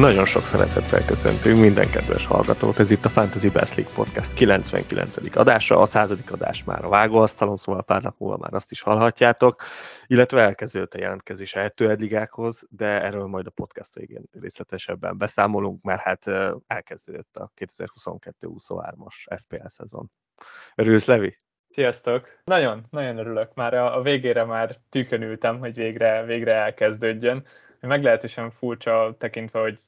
Nagyon sok szeretettel köszöntünk minden kedves hallgatót. Ez itt a Fantasy Best League Podcast 99. adása, a századik adás már a vágóasztalon, szóval pár nap múlva már azt is hallhatjátok, illetve elkezdődött a jelentkezés a ligákhoz, de erről majd a podcast végén részletesebben beszámolunk, mert hát elkezdődött a 2022-23-as FPL szezon. Örülsz, Levi? Sziasztok! Nagyon, nagyon örülök. Már a, a végére már ültem, hogy végre, végre elkezdődjön meglehetősen furcsa tekintve, hogy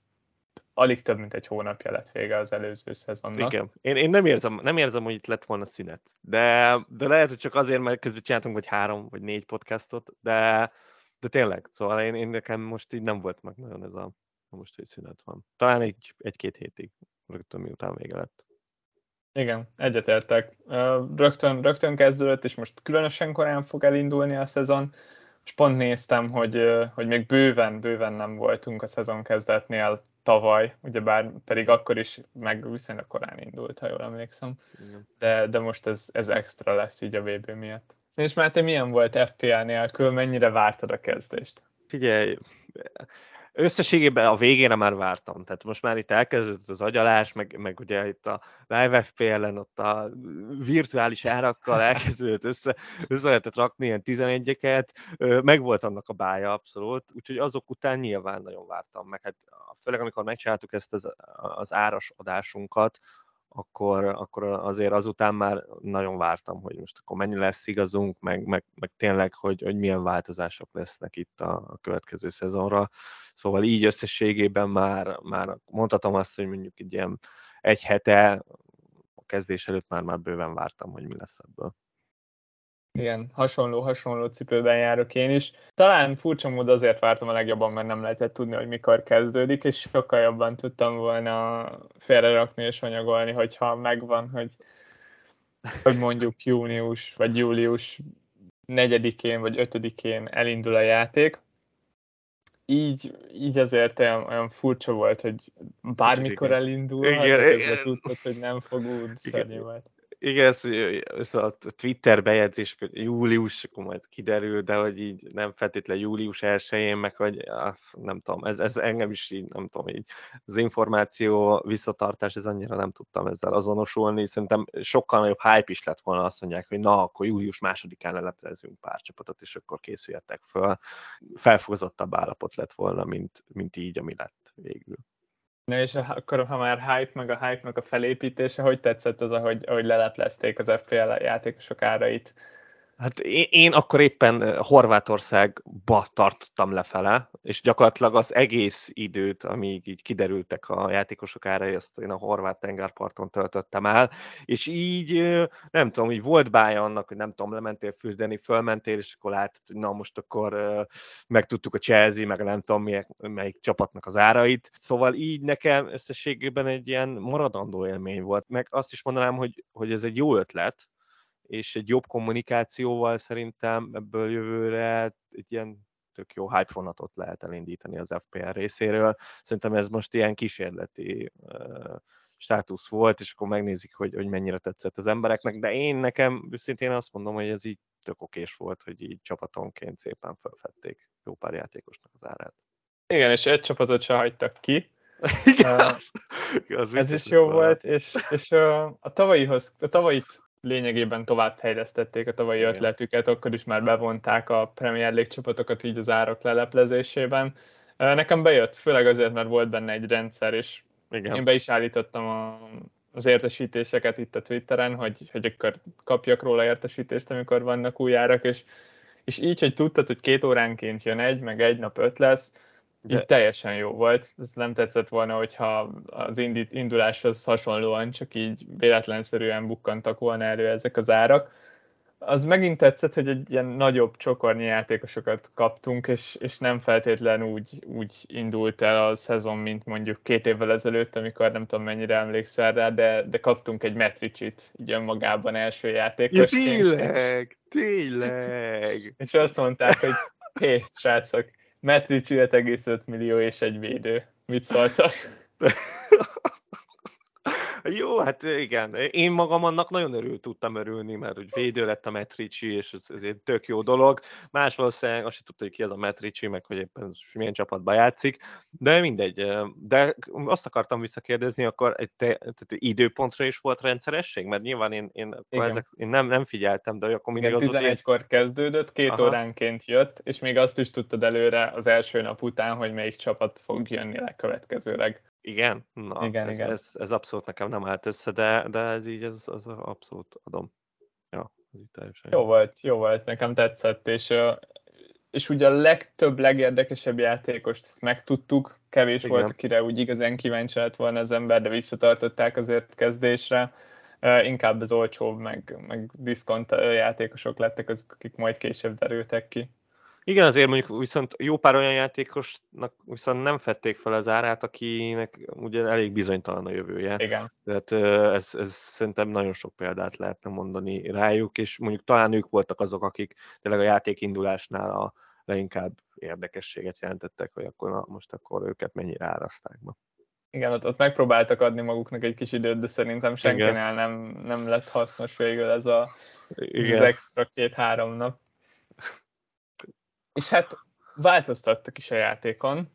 alig több mint egy hónapja lett vége az előző szezonnak. Igen. Én, én nem, érzem, nem érzem, hogy itt lett volna szünet. De, de lehet, hogy csak azért, mert közben csináltunk vagy három, vagy négy podcastot, de, de tényleg, szóval én, én nekem most így nem volt meg nagyon ez a most, hogy szünet van. Talán egy, egy-két hétig, rögtön miután vége lett. Igen, egyetértek. Rögtön, rögtön kezdődött, és most különösen korán fog elindulni a szezon és pont néztem, hogy, hogy még bőven, bőven nem voltunk a szezon kezdetnél tavaly, ugyebár pedig akkor is meg viszonylag korán indult, ha jól emlékszem. De, de most ez, ez extra lesz így a VB miatt. És már te milyen volt FPL nélkül, mennyire vártad a kezdést? Figyelj, összességében a végére már vártam, tehát most már itt elkezdődött az agyalás, meg, meg ugye itt a Live FPL-en ott a virtuális árakkal elkezdődött össze, össze lehetett rakni ilyen 11-eket, meg volt annak a bája abszolút, úgyhogy azok után nyilván nagyon vártam meg, hát főleg amikor megcsináltuk ezt az, az áras adásunkat, akkor, akkor azért azután már nagyon vártam, hogy most akkor mennyi lesz igazunk, meg, meg, meg tényleg, hogy, hogy milyen változások lesznek itt a, a következő szezonra. Szóval így összességében már, már mondhatom azt, hogy mondjuk egy ilyen egy hete a kezdés előtt már, már bőven vártam, hogy mi lesz ebből. Igen, hasonló-hasonló cipőben járok én is. Talán furcsa mód azért vártam a legjobban, mert nem lehetett tudni, hogy mikor kezdődik, és sokkal jobban tudtam volna félrerakni és anyagolni, hogyha megvan, hogy, hogy mondjuk június vagy július 4-én vagy 5-én elindul a játék. Így, így azért olyan, olyan furcsa volt, hogy bármikor elindul, hát tudtad, hogy nem fog úgy szörnyű volt. Igen, ez, ez a Twitter bejegyzés, hogy július, akkor majd kiderül, de hogy így nem feltétlenül július 1-én, meg hogy nem tudom, ez, ez engem is így, nem tudom, így az információ visszatartás, ez annyira nem tudtam ezzel azonosulni. Szerintem sokkal nagyobb hype is lett volna, azt mondják, hogy na, akkor július másodikán leleplezünk pár csapatot, és akkor készüljetek föl. Felfogozottabb állapot lett volna, mint, mint így, ami lett végül. Na és akkor, ha már hype, meg a hype-nak a felépítése, hogy tetszett az, ahogy, ahogy leleplezték az FPL játékosok árait? Hát én, én akkor éppen Horvátországba tartottam lefele, és gyakorlatilag az egész időt, amíg így kiderültek a játékosok árai, azt én a horvát tengerparton töltöttem el, és így nem tudom, hogy volt bája annak, hogy nem tudom, lementél fürdeni, fölmentél, és akkor látod, hogy na most akkor megtudtuk a Chelsea, meg nem tudom melyik, melyik csapatnak az árait. Szóval így nekem összességében egy ilyen maradandó élmény volt, meg azt is mondanám, hogy, hogy ez egy jó ötlet, és egy jobb kommunikációval szerintem ebből jövőre egy ilyen tök jó hype vonatot lehet elindítani az FPL részéről. Szerintem ez most ilyen kísérleti uh, státusz volt, és akkor megnézik, hogy, hogy mennyire tetszett az embereknek, de én nekem őszintén azt mondom, hogy ez így tök okés volt, hogy így csapatonként szépen felfedték jó pár játékosnak az árát. Igen, és egy csapatot se hagytak ki. Igaz. Uh, ez is jó volt, és, és uh, a, tavalyihoz, a tavalyit lényegében tovább fejlesztették a tavalyi Igen. ötletüket, akkor is már bevonták a Premier League csapatokat így az árak leleplezésében. Nekem bejött, főleg azért, mert volt benne egy rendszer, és Igen. én be is állítottam a, az értesítéseket itt a Twitteren, hogy, hogy akkor kapjak róla értesítést, amikor vannak új árak, és, és így, hogy tudtad, hogy két óránként jön egy, meg egy nap öt lesz, de... Így teljesen jó volt. Ez nem tetszett volna, hogyha az induláshoz hasonlóan csak így véletlenszerűen bukkantak volna elő ezek az árak. Az megint tetszett, hogy egy ilyen nagyobb csokornyi játékosokat kaptunk, és, és nem feltétlen úgy, úgy indult el a szezon, mint mondjuk két évvel ezelőtt, amikor nem tudom mennyire emlékszel rá, de, de kaptunk egy Metricsit így önmagában első játékos. Ja, tényleg, tényleg. és azt mondták, hogy hé, srácok, Metric 5,5 millió és egy védő. Mit szóltak? Jó, hát igen. Én magam annak nagyon örül, tudtam örülni, mert úgy védő lett a Metrici, és ez, egy tök jó dolog. Más valószínűleg azt sem tudta, hogy ki az a Metrici, meg hogy éppen milyen csapatba játszik, de mindegy. De azt akartam visszakérdezni, akkor egy te, tehát időpontra is volt rendszeresség? Mert nyilván én, én, ezek, én nem, nem figyeltem, de akkor mindig igen, az 11-kor kezdődött, két Aha. óránként jött, és még azt is tudtad előre az első nap után, hogy melyik csapat fog jönni legkövetkezőleg. Igen? Na, igen, ez, igen. Ez, ez, abszolút nekem nem állt össze, de, de ez így, ez, az abszolút adom. Ja, ez így teljesen jó. volt, jó volt, nekem tetszett, és, és ugye a legtöbb, legérdekesebb játékost ezt megtudtuk, kevés igen. volt, akire úgy igazán kíváncsi lett volna az ember, de visszatartották azért kezdésre. Inkább az olcsóbb, meg, meg diszkont játékosok lettek azok, akik majd később derültek ki. Igen, azért mondjuk viszont jó pár olyan játékosnak viszont nem fették fel az árát, akinek ugye elég bizonytalan a jövője. Igen. Tehát ez, ez szerintem nagyon sok példát lehetne mondani rájuk, és mondjuk talán ők voltak azok, akik tényleg a játékindulásnál a leginkább érdekességet jelentettek, hogy akkor na, most akkor őket mennyire áraszták be. Igen, ott, ott megpróbáltak adni maguknak egy kis időt, de szerintem senkinél nem, nem lett hasznos végül ez a, ez az extra két-három nap. És hát változtattak is a játékon,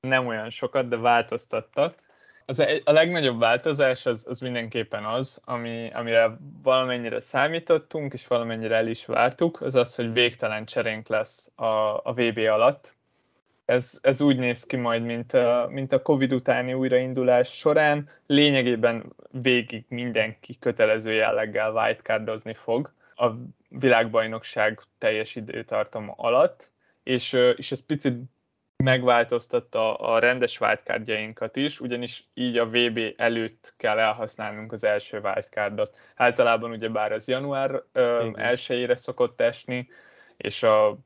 nem olyan sokat, de változtattak. Az e- a legnagyobb változás az, az mindenképpen az, ami, amire valamennyire számítottunk, és valamennyire el is vártuk, az az, hogy végtelen cserénk lesz a, a VB alatt. Ez, ez úgy néz ki majd, mint a, mint a Covid utáni újraindulás során. Lényegében végig mindenki kötelező jelleggel wildcardozni fog a világbajnokság teljes időtartam alatt, és, és ez picit megváltoztatta a rendes wildcardjainkat is, ugyanis így a VB előtt kell elhasználnunk az első wildcardot. Általában ugye bár az január 1 szokott esni, és a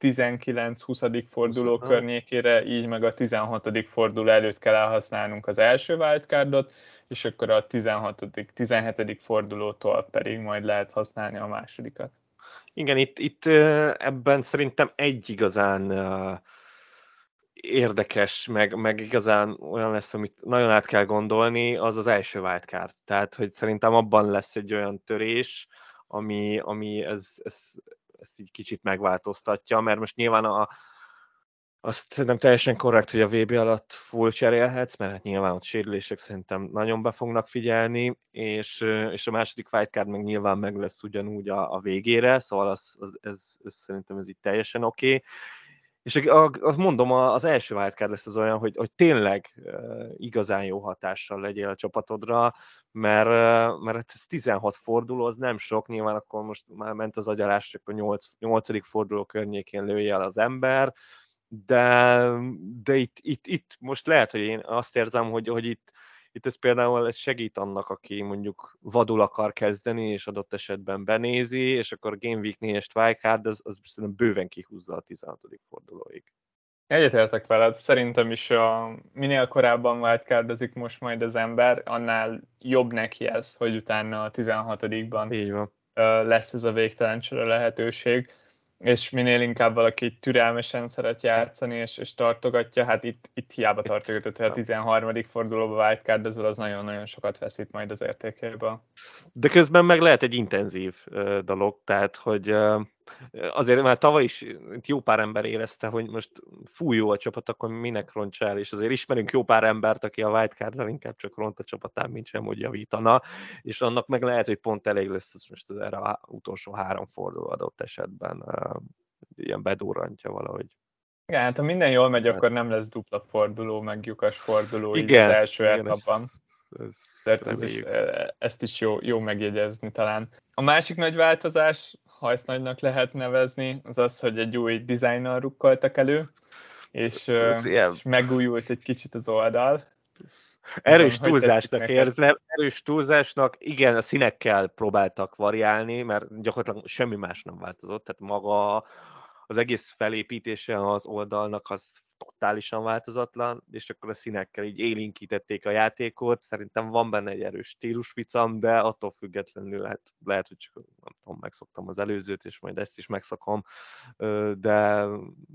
19-20. forduló 20. környékére, így meg a 16. forduló előtt kell elhasználnunk az első wildcardot, és akkor a 16. 17. fordulótól pedig majd lehet használni a másodikat. Igen, itt, itt ebben szerintem egy igazán érdekes, meg, meg igazán olyan lesz, amit nagyon át kell gondolni, az az első wildcard. Tehát, hogy szerintem abban lesz egy olyan törés, ami, ami ez, ez, ezt így kicsit megváltoztatja, mert most nyilván a, azt nem teljesen korrekt, hogy a VB alatt full cserélhetsz, mert hát nyilván ott sérülések szerintem nagyon be fognak figyelni, és, és a második wildcard meg nyilván meg lesz ugyanúgy a, a végére, szóval az, az, ez, ez szerintem ez így teljesen oké. Okay. És azt mondom, az első wildcard lesz az olyan, hogy, hogy tényleg igazán jó hatással legyél a csapatodra, mert, mert hát ez 16 forduló, az nem sok, nyilván akkor most már ment az agyalás, csak a 8, 8. forduló környékén lője el az ember, de, de itt, itt, itt, most lehet, hogy én azt érzem, hogy, hogy itt, itt ez például ez segít annak, aki mondjuk vadul akar kezdeni, és adott esetben benézi, és akkor Game Week 4-es wildcard, az, az szerintem bőven kihúzza a 16. fordulóig. Egyetértek veled, szerintem is a, minél korábban wildcardozik most majd az ember, annál jobb neki ez, hogy utána a 16-ban lesz ez a végtelen lehetőség és minél inkább valaki türelmesen szeret játszani, és, és tartogatja, hát itt, itt hiába tartogatott, hogy a 13. fordulóba wildcardozol, az nagyon-nagyon sokat veszít majd az értékéből. De közben meg lehet egy intenzív uh, dolog, tehát, hogy uh, azért már tavaly is jó pár ember érezte, hogy most fújó a csapat, akkor minek roncsál, és azért ismerünk jó pár embert, aki a wildcard inkább csak ront a csapatán, mint sem, hogy javítana, és annak meg lehet, hogy pont elég lesz az most erre a utolsó három forduló adott esetben ilyen bedurrantja valahogy. Igen, hát ha minden jól megy, akkor nem lesz dupla forduló, meg lyukas forduló igen, az első igen, etapban. Ez, ez, ez is, ezt is jó, jó megjegyezni talán. A másik nagy változás, ha ezt nagynak lehet nevezni, az az, hogy egy új dizájnnal rukkoltak elő, és, és megújult egy kicsit az oldal. Erős Tudom, túlzásnak érzem, erős túlzásnak, igen, a színekkel próbáltak variálni, mert gyakorlatilag semmi más nem változott, tehát maga az egész felépítése az oldalnak az totálisan változatlan, és akkor a színekkel így élinkítették a játékot. Szerintem van benne egy erős stílusficam, de attól függetlenül lehet, lehet hogy csak nem tudom, megszoktam az előzőt, és majd ezt is megszakom, de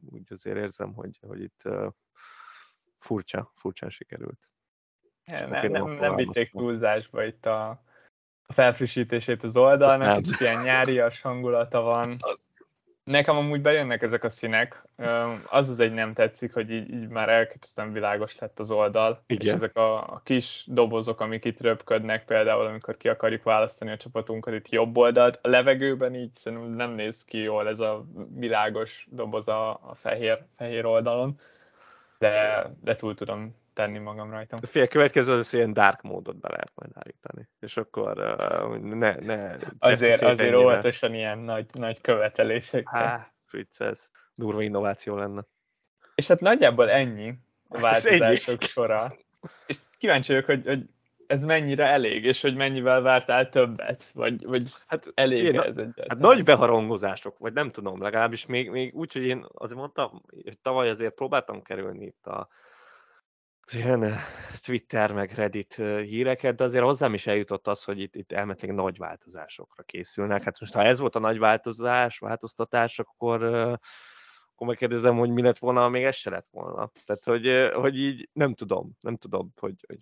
úgy azért érzem, hogy, hogy itt furcsa, furcsán sikerült. Nem, nem, nem, nem vitték túlzásba itt a, a felfrissítését az oldalnak, kicsit ilyen nyárias hangulata van. Nekem amúgy bejönnek ezek a színek. Az az egy nem tetszik, hogy így, így már elképesztően világos lett az oldal, Igen. és ezek a, a kis dobozok, amik itt röpködnek, például amikor ki akarjuk választani a csapatunkat itt jobb oldalt, a levegőben így szerintem nem néz ki jól ez a világos doboz a, a fehér, fehér oldalon, de, de túl tudom tenni magam rajtam. A fél következő az ilyen dark módot be lehet majd állítani. És akkor uh, ne, ne Azért, azért óvatosan ilyen nagy, nagy követelések. Há, ez durva innováció lenne. És hát nagyjából ennyi a hát változások sora. És kíváncsi vagyok, hogy, hogy ez mennyire elég, és hogy mennyivel vártál többet, vagy, vagy hát, elég én, ez egyáltalán? Hát nagy beharangozások, vagy nem tudom, legalábbis még, még úgy, hogy én azért mondtam, hogy tavaly azért próbáltam kerülni itt a, ilyen eh, Twitter meg Reddit eh, híreket, de azért hozzám is eljutott az, hogy itt, itt elmetleg nagy változásokra készülnek. Hát most ha ez volt a nagy változás, változtatás, akkor, eh, akkor megkérdezem, hogy mi lett volna, még ez se lett volna. Tehát, hogy, hogy így nem tudom, nem tudom, hogy, hogy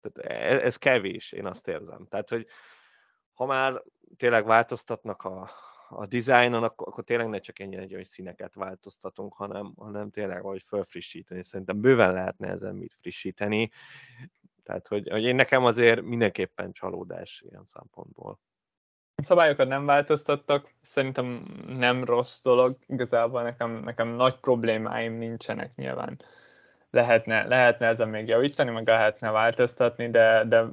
tehát e, ez kevés, én azt érzem. Tehát, hogy ha már tényleg változtatnak a, a dizájnon, akkor, akkor tényleg ne csak ennyi, hogy színeket változtatunk, hanem, hanem tényleg valahogy felfrissíteni. Szerintem bőven lehetne ezen mit frissíteni. Tehát, hogy, hogy én nekem azért mindenképpen csalódás ilyen szempontból. Szabályokat nem változtattak, szerintem nem rossz dolog, igazából nekem, nekem nagy problémáim nincsenek nyilván. Lehetne, lehetne ezen még javítani, meg lehetne változtatni, de, de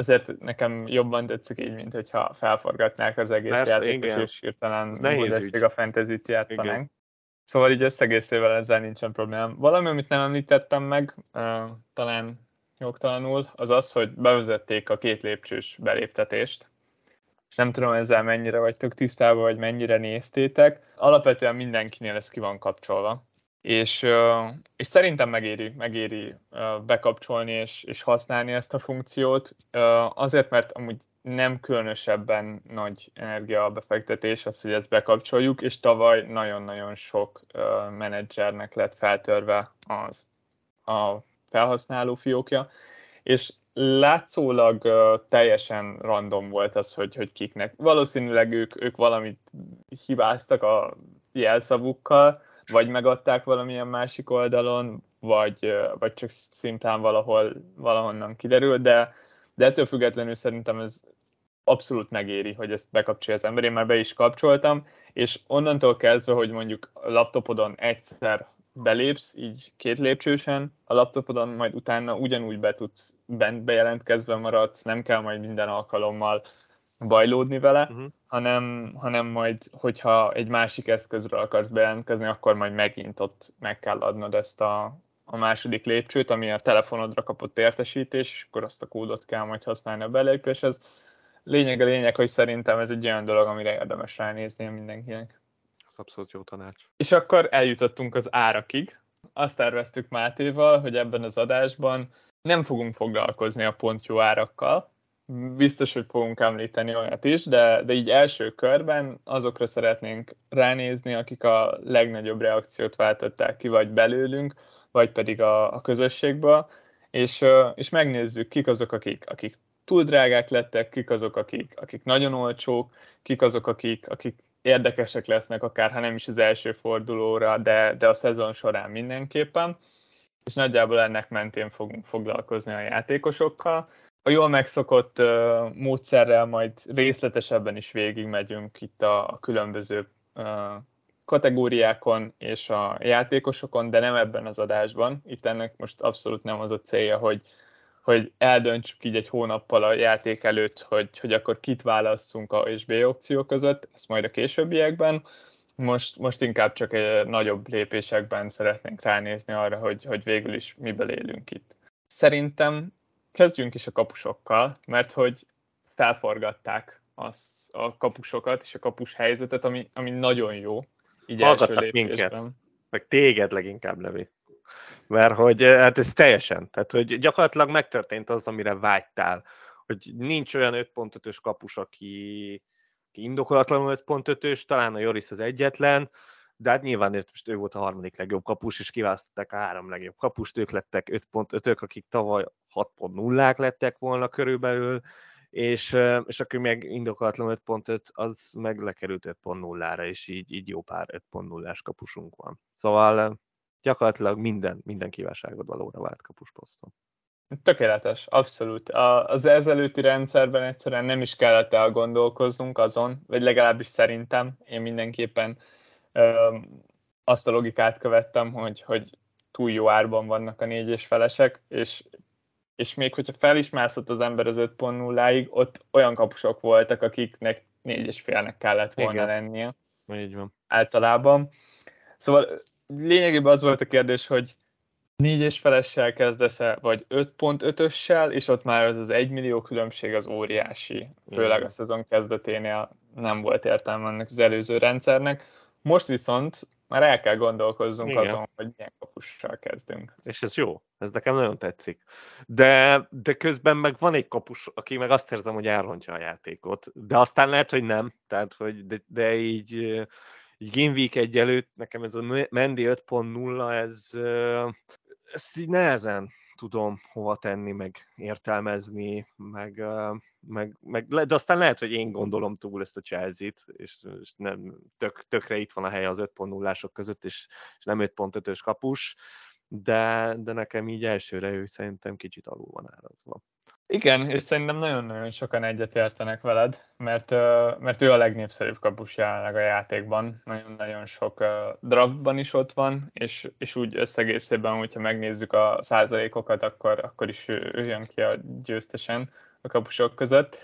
azért nekem jobban tetszik így, mint hogyha felforgatnák az egész Persze, játékos, igen. és hirtelen Bundesliga fantasy-t játszanánk. Igen. Szóval így összegészével ezzel nincsen problémám. Valami, amit nem említettem meg, uh, talán jogtalanul, az az, hogy bevezették a két lépcsős beléptetést. És nem tudom ezzel mennyire vagytok tisztában, vagy mennyire néztétek. Alapvetően mindenkinél ez ki van kapcsolva és, és szerintem megéri, megéri bekapcsolni és, és használni ezt a funkciót, azért, mert amúgy nem különösebben nagy energia befektetés az, hogy ezt bekapcsoljuk, és tavaly nagyon-nagyon sok menedzsernek lett feltörve az a felhasználó fiókja, és látszólag teljesen random volt az, hogy, hogy kiknek. Valószínűleg ők, ők valamit hibáztak a jelszavukkal, vagy megadták valamilyen másik oldalon, vagy, vagy csak szimplán valahol, valahonnan kiderül, de, de ettől függetlenül szerintem ez abszolút megéri, hogy ezt bekapcsolja az ember. Én már be is kapcsoltam, és onnantól kezdve, hogy mondjuk a laptopodon egyszer belépsz, így két lépcsősen, a laptopodon majd utána ugyanúgy be tudsz, bent bejelentkezve maradsz, nem kell majd minden alkalommal bajlódni vele, uh-huh. hanem, hanem majd, hogyha egy másik eszközről akarsz bejelentkezni, akkor majd megint ott meg kell adnod ezt a, a második lépcsőt, ami a telefonodra kapott értesítés, és akkor azt a kódot kell majd használni a belépéshez. Lényeg a lényeg, hogy szerintem ez egy olyan dolog, amire érdemes ránézni mindenkinek. Ez abszolút jó tanács. És akkor eljutottunk az árakig. Azt terveztük Mátéval, hogy ebben az adásban nem fogunk foglalkozni a pont jó árakkal, biztos, hogy fogunk említeni olyat is, de, de így első körben azokra szeretnénk ránézni, akik a legnagyobb reakciót váltották ki, vagy belőlünk, vagy pedig a, a közösségből, és, és megnézzük, kik azok, akik, akik túl drágák lettek, kik azok, akik, akik nagyon olcsók, kik azok, akik, akik érdekesek lesznek, akár ha nem is az első fordulóra, de, de a szezon során mindenképpen, és nagyjából ennek mentén fogunk foglalkozni a játékosokkal a jól megszokott módszerrel majd részletesebben is végigmegyünk itt a, a különböző kategóriákon és a játékosokon, de nem ebben az adásban. Itt ennek most abszolút nem az a célja, hogy, hogy eldöntsük így egy hónappal a játék előtt, hogy, hogy akkor kit válasszunk A és B opció között, ezt majd a későbbiekben. Most, most inkább csak egy nagyobb lépésekben szeretnénk ránézni arra, hogy, hogy végül is miből élünk itt. Szerintem kezdjünk is a kapusokkal, mert hogy felforgatták az, a kapusokat és a kapus helyzetet, ami, ami nagyon jó. Így Hallgattak minket, meg téged leginkább, Levi. Mert hogy eh, hát ez teljesen, tehát hogy gyakorlatilag megtörtént az, amire vágytál, hogy nincs olyan 5.5-ös kapus, aki, aki indokolatlanul 5.5-ös, talán a Joris az egyetlen, de hát nyilván most ő volt a harmadik legjobb kapus, és kiválasztották a három legjobb kapust, ők lettek 5.5-ök, akik tavaly 6.0-ák lettek volna körülbelül, és, és akkor meg indokolatlan 5.5, az meg lekerült 5.0-ra, és így, így jó pár 5.0-ás kapusunk van. Szóval gyakorlatilag minden, minden kívánságot valóra vált kapusposzton. Tökéletes, abszolút. Az ezelőtti rendszerben egyszerűen nem is kellett elgondolkoznunk azon, vagy legalábbis szerintem, én mindenképpen azt a logikát követtem, hogy, hogy túl jó árban vannak a négy és felesek, és, és még hogyha fel is mászott az ember az 5.0-ig, ott olyan kapusok voltak, akiknek négy és félnek kellett volna Igen. lennie. Így van. Általában. Szóval lényegében az volt a kérdés, hogy négy és felessel kezdesz -e, vagy 5.5-össel, és ott már az az egy millió különbség az óriási. Főleg a szezon kezdeténél nem volt értelme ennek az előző rendszernek. Most viszont már el kell gondolkozzunk Igen. azon, hogy milyen kapussal kezdünk. És ez jó, ez nekem nagyon tetszik. De, de közben meg van egy kapus, aki meg azt érzem, hogy elrontja a játékot. De aztán lehet, hogy nem. Tehát, hogy de, de így, így Game Week egy előtt nekem ez a Mendy 5.0, ez, ezt így nehezen tudom hova tenni, meg értelmezni, meg, meg, meg de aztán lehet, hogy én gondolom túl ezt a Chelsea-t, és, és nem, tök, tökre itt van a helye az 5.0-ások között, és, és nem 5.5-ös kapus, de, de nekem így elsőre ő szerintem kicsit alul van árazva. Igen, és szerintem nagyon-nagyon sokan egyetértenek veled, mert, mert ő a legnépszerűbb kapus jelenleg a játékban. Nagyon-nagyon sok draftban is ott van, és, és úgy összegészében, hogyha megnézzük a százalékokat, akkor, akkor is ő, ő jön ki a győztesen a kapusok között.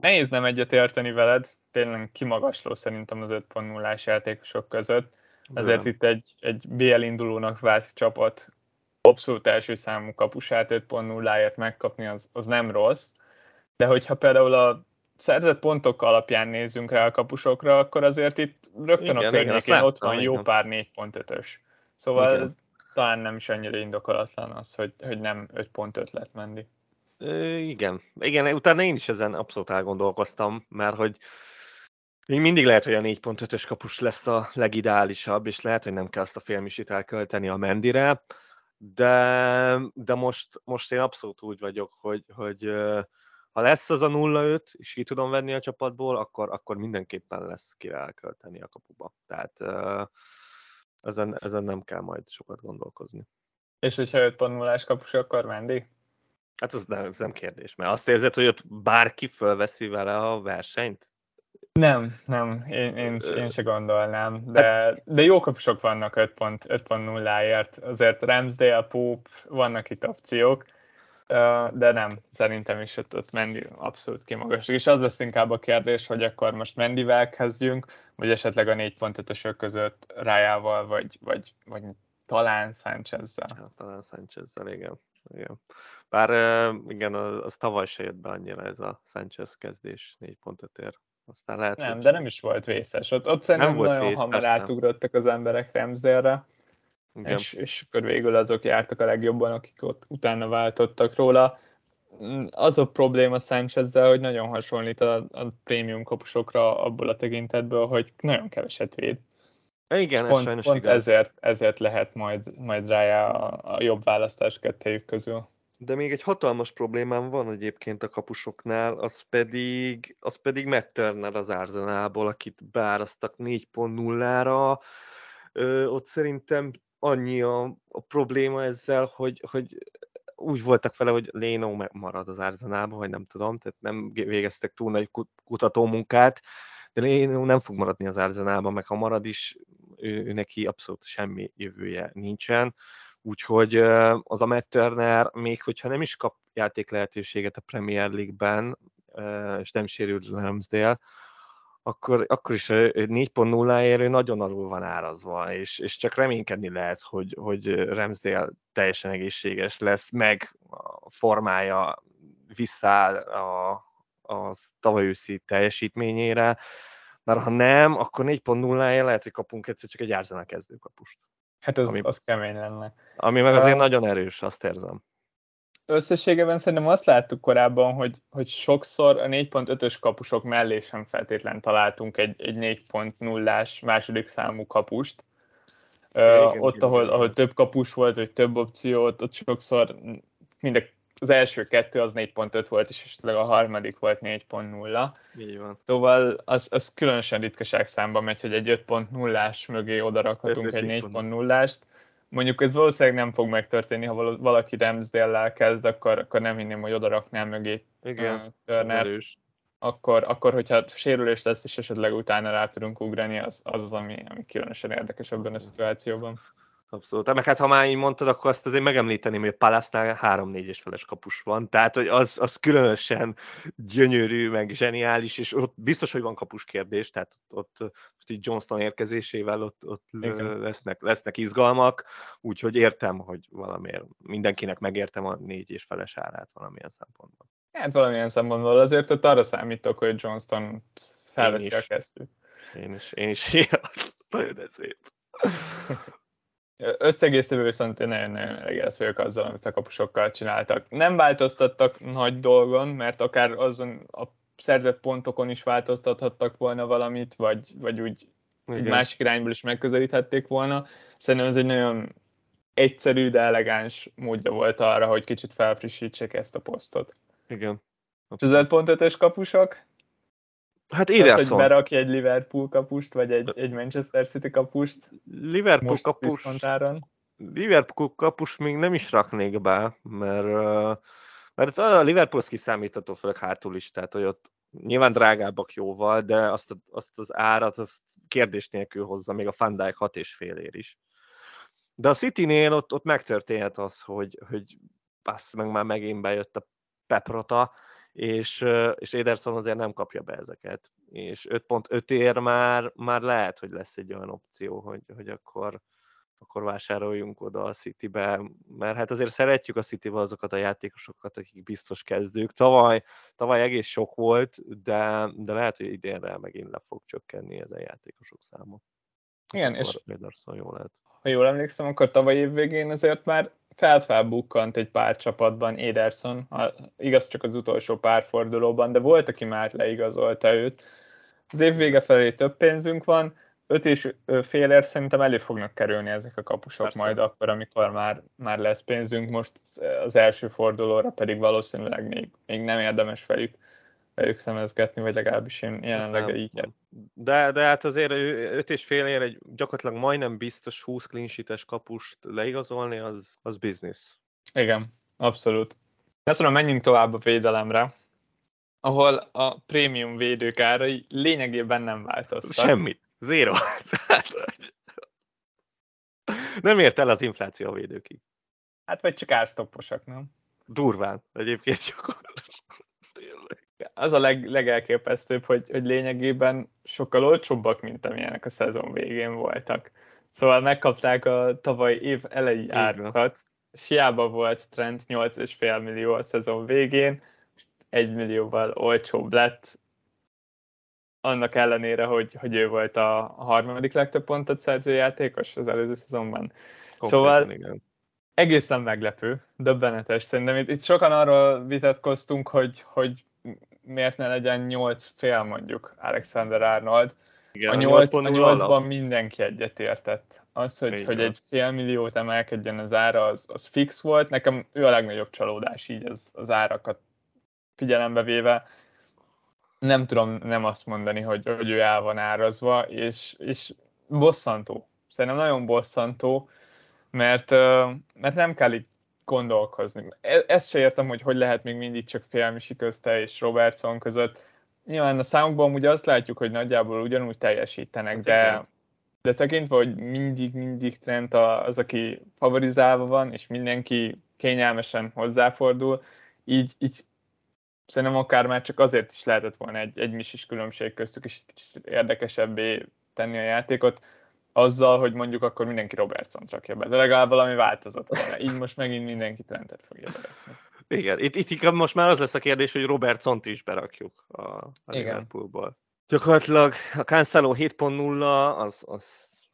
Nehéz nem egyetérteni veled, tényleg kimagasló szerintem az 5.0-ás játékosok között. Ezért itt egy, egy BL indulónak vált csapat abszolút első számú kapusát 5.0-ért megkapni, az, az nem rossz. De hogyha például a szerzett pontok alapján nézzünk rá a kapusokra, akkor azért itt rögtön igen, a környékén ott van jó igen. pár 4.5-ös. Szóval igen. talán nem is annyira indokolatlan az, hogy, hogy nem 5.5 lett menni. igen. Igen, utána én is ezen abszolút elgondolkoztam, mert hogy még mindig lehet, hogy a 4.5-ös kapus lesz a legideálisabb, és lehet, hogy nem kell azt a félmisit elkölteni a Mendire, de, de most, most én abszolút úgy vagyok, hogy, hogy ha lesz az a 0-5, és ki tudom venni a csapatból, akkor, akkor mindenképpen lesz kire elkölteni a kapuba. Tehát ezen, ezen nem kell majd sokat gondolkozni. És hogyha 5 0 kapus, akkor Mendi? Hát az nem, ez nem kérdés, mert azt érzed, hogy ott bárki fölveszi vele a versenyt? Nem, nem, én, én, én se gondolnám, de, hát- de jó kapusok vannak 5.0-ért, azért Ramsdale, Pope, vannak itt opciók, de nem, szerintem is ott, ott Mendy abszolút kimagasló. És az lesz inkább a kérdés, hogy akkor most Mendivel kezdjünk, vagy esetleg a 4.5-ösök között Rájával, vagy, vagy, vagy talán Sánchezzel. Ja, talán Sánchezzel, igen. igen. Bár igen, az, az tavaly se jött be annyira ez a Sanchez kezdés 4.5-ért. Aztán lehet, nem, hogy... de nem is volt vészes. Ott, ott szerintem nem nagyon vész, hamar persze. átugrottak az emberek Remsdale-re, és, és akkor végül azok jártak a legjobban, akik ott utána váltottak róla. Az a probléma Sánchezzel, hogy nagyon hasonlít a, a prémium kapusokra abból a tekintetből, hogy nagyon keveset véd. Igen, pont, ez pont ezért, ezért lehet majd, majd rá a, a jobb választás kettőjük közül. De még egy hatalmas problémám van egyébként a kapusoknál, az pedig, az pedig Matt Turner az Arsenalból, akit beárasztak 4.0-ra. ott szerintem annyi a, a probléma ezzel, hogy, hogy úgy voltak vele, hogy Leno marad az Arsenalban, vagy nem tudom, tehát nem végeztek túl nagy kutatómunkát, de Leno nem fog maradni az Arsenalban, meg ha marad is, ő, ő neki abszolút semmi jövője nincsen Úgyhogy az a Matt Turner, még hogyha nem is kap játék lehetőséget a Premier League-ben, és nem sérül Ramsdale, akkor, akkor is 4.0-ért nagyon alul van árazva, és, és csak reménykedni lehet, hogy, hogy Ramsdale teljesen egészséges lesz, meg a formája visszaáll a, a tavaly őszi teljesítményére, mert ha nem, akkor 4.0-ért lehet, hogy kapunk egyszer csak egy Arsenal kezdőkapust. Hát az, ami, az kemény lenne. Ami meg azért uh, nagyon erős, azt érzem. Összességében szerintem azt láttuk korábban, hogy, hogy sokszor a 4.5-ös kapusok mellé sem feltétlen találtunk egy, egy 4.0-ás második számú kapust. igen, ott, igen, ahol, ahol több kapus volt, vagy több opció, ott, sokszor mind az első kettő az 4.5 volt, és esetleg a harmadik volt 4.0. Így van. Szóval az, az különösen ritkaság számba megy, hogy egy 5.0-ás mögé odarakhatunk egy 4.0-ást. Mondjuk ez valószínűleg nem fog megtörténni, ha valaki Ramsdale-lel kezd, akkor, akkor nem hinném, hogy odaraknám mögé Igen, Turner. Akkor, akkor, hogyha sérülés lesz, és esetleg utána rá tudunk ugrani, az az, az ami, ami különösen érdekes ebben a szituációban. Abszolút. Meg hát ha már így mondtad, akkor azt azért megemlíteném, hogy a Palasznál 3-4 és feles kapus van. Tehát, hogy az, az különösen gyönyörű, meg zseniális, és ott biztos, hogy van kapus kérdés, tehát ott most így Johnston érkezésével ott, ott lesznek, lesznek izgalmak, úgyhogy értem, hogy valamiért mindenkinek megértem a négy és feles árát valamilyen szempontból. Hát valamilyen szempontból azért ott arra számítok, hogy Johnston felveszi a kezdőt. Én is, én is, ja, nagyon ez szép. Összegészében viszont én nagyon-nagyon elégedett vagyok azzal, amit a kapusokkal csináltak. Nem változtattak nagy dolgon, mert akár azon a szerzett pontokon is változtathattak volna valamit, vagy, vagy úgy egy másik irányból is megközelíthették volna. Szerintem ez egy nagyon egyszerű, de elegáns módja volt arra, hogy kicsit felfrissítsék ezt a posztot. Igen. 5.5-ös kapusok? Hát Ederson. Az, hogy berakj egy Liverpool kapust, vagy egy, egy Manchester City kapust. Liverpool most kapus. Liverpool kapus még nem is raknék be, mert, mert a Liverpool kiszámítható, főleg hátul is, tehát hogy ott nyilván drágábbak jóval, de azt, azt az árat azt kérdés nélkül hozza, még a Van Dijk hat és fél ér is. De a City-nél ott, ott megtörténhet az, hogy, hogy passz meg már megint bejött a Peprota, és, és Ederson azért nem kapja be ezeket. És 5.5 ér már, már lehet, hogy lesz egy olyan opció, hogy, hogy akkor, akkor vásároljunk oda a Citybe, mert hát azért szeretjük a city azokat a játékosokat, akik biztos kezdők. Tavaly, tavaly egész sok volt, de, de lehet, hogy idénre megint le fog csökkenni ez a játékosok száma. Igen, és Ederson jó lehet. Ha jól emlékszem, akkor tavaly év végén azért már felfelbukkant egy pár csapatban Ederson, igaz csak az utolsó pár fordulóban, de volt, aki már leigazolta őt. Az év vége felé több pénzünk van, öt és fél szerintem elő fognak kerülni ezek a kapusok Persze. majd akkor, amikor már, már lesz pénzünk, most az első fordulóra pedig valószínűleg még, még nem érdemes velük velük szemezgetni, vagy legalábbis én jelenleg nem. így. De, de hát azért öt és fél ér egy gyakorlatilag majdnem biztos 20 clean kapust leigazolni, az, az biznisz. Igen, abszolút. Ezt mondom, menjünk tovább a védelemre, ahol a prémium védők árai lényegében nem változtak. Semmit. Zero. nem ért el az infláció a védőkig. Hát vagy csak árstopposak, nem? Durván, egyébként csak az a leg, legelképesztőbb, hogy, hogy lényegében sokkal olcsóbbak, mint amilyenek a szezon végén voltak. Szóval megkapták a tavaly év elejé árukat, és hiába volt trend 8,5 millió a szezon végén, és 1 millióval olcsóbb lett, annak ellenére, hogy, hogy ő volt a, harmadik legtöbb pontot szerző játékos az előző szezonban. Konkrétan, szóval igen. egészen meglepő, döbbenetes. Szerintem itt, itt sokan arról vitatkoztunk, hogy, hogy miért ne legyen 8 fél mondjuk Alexander Arnold. Igen, a 8, a 8-ban mindenki egyetértett. Az, hogy, Igen. hogy egy fél milliót emelkedjen az ára, az, az fix volt. Nekem ő a legnagyobb csalódás így az, az árakat figyelembe véve. Nem tudom nem azt mondani, hogy, hogy ő el van árazva, és, és bosszantó. Szerintem nagyon bosszantó, mert, mert nem kell itt gondolkozni. E- ezt se értem, hogy hogy lehet még mindig csak félmisi közte és Robertson között. Nyilván a számokban ugye azt látjuk, hogy nagyjából ugyanúgy teljesítenek, hát de, de tekintve, hogy mindig-mindig Trent az, aki favorizálva van, és mindenki kényelmesen hozzáfordul, így, így szerintem akár már csak azért is lehetett volna egy, egy misis különbség köztük, és kicsit érdekesebbé tenni a játékot azzal, hogy mondjuk akkor mindenki Robertson rakja be, de legalább valami változott volna. Így most megint mindenki Trentet fogja berakni. Igen, itt, itt inkább most már az lesz a kérdés, hogy Robertson-t is berakjuk a, a Liverpoolból. Gyakorlatilag a Cancelo 7.0 az, az,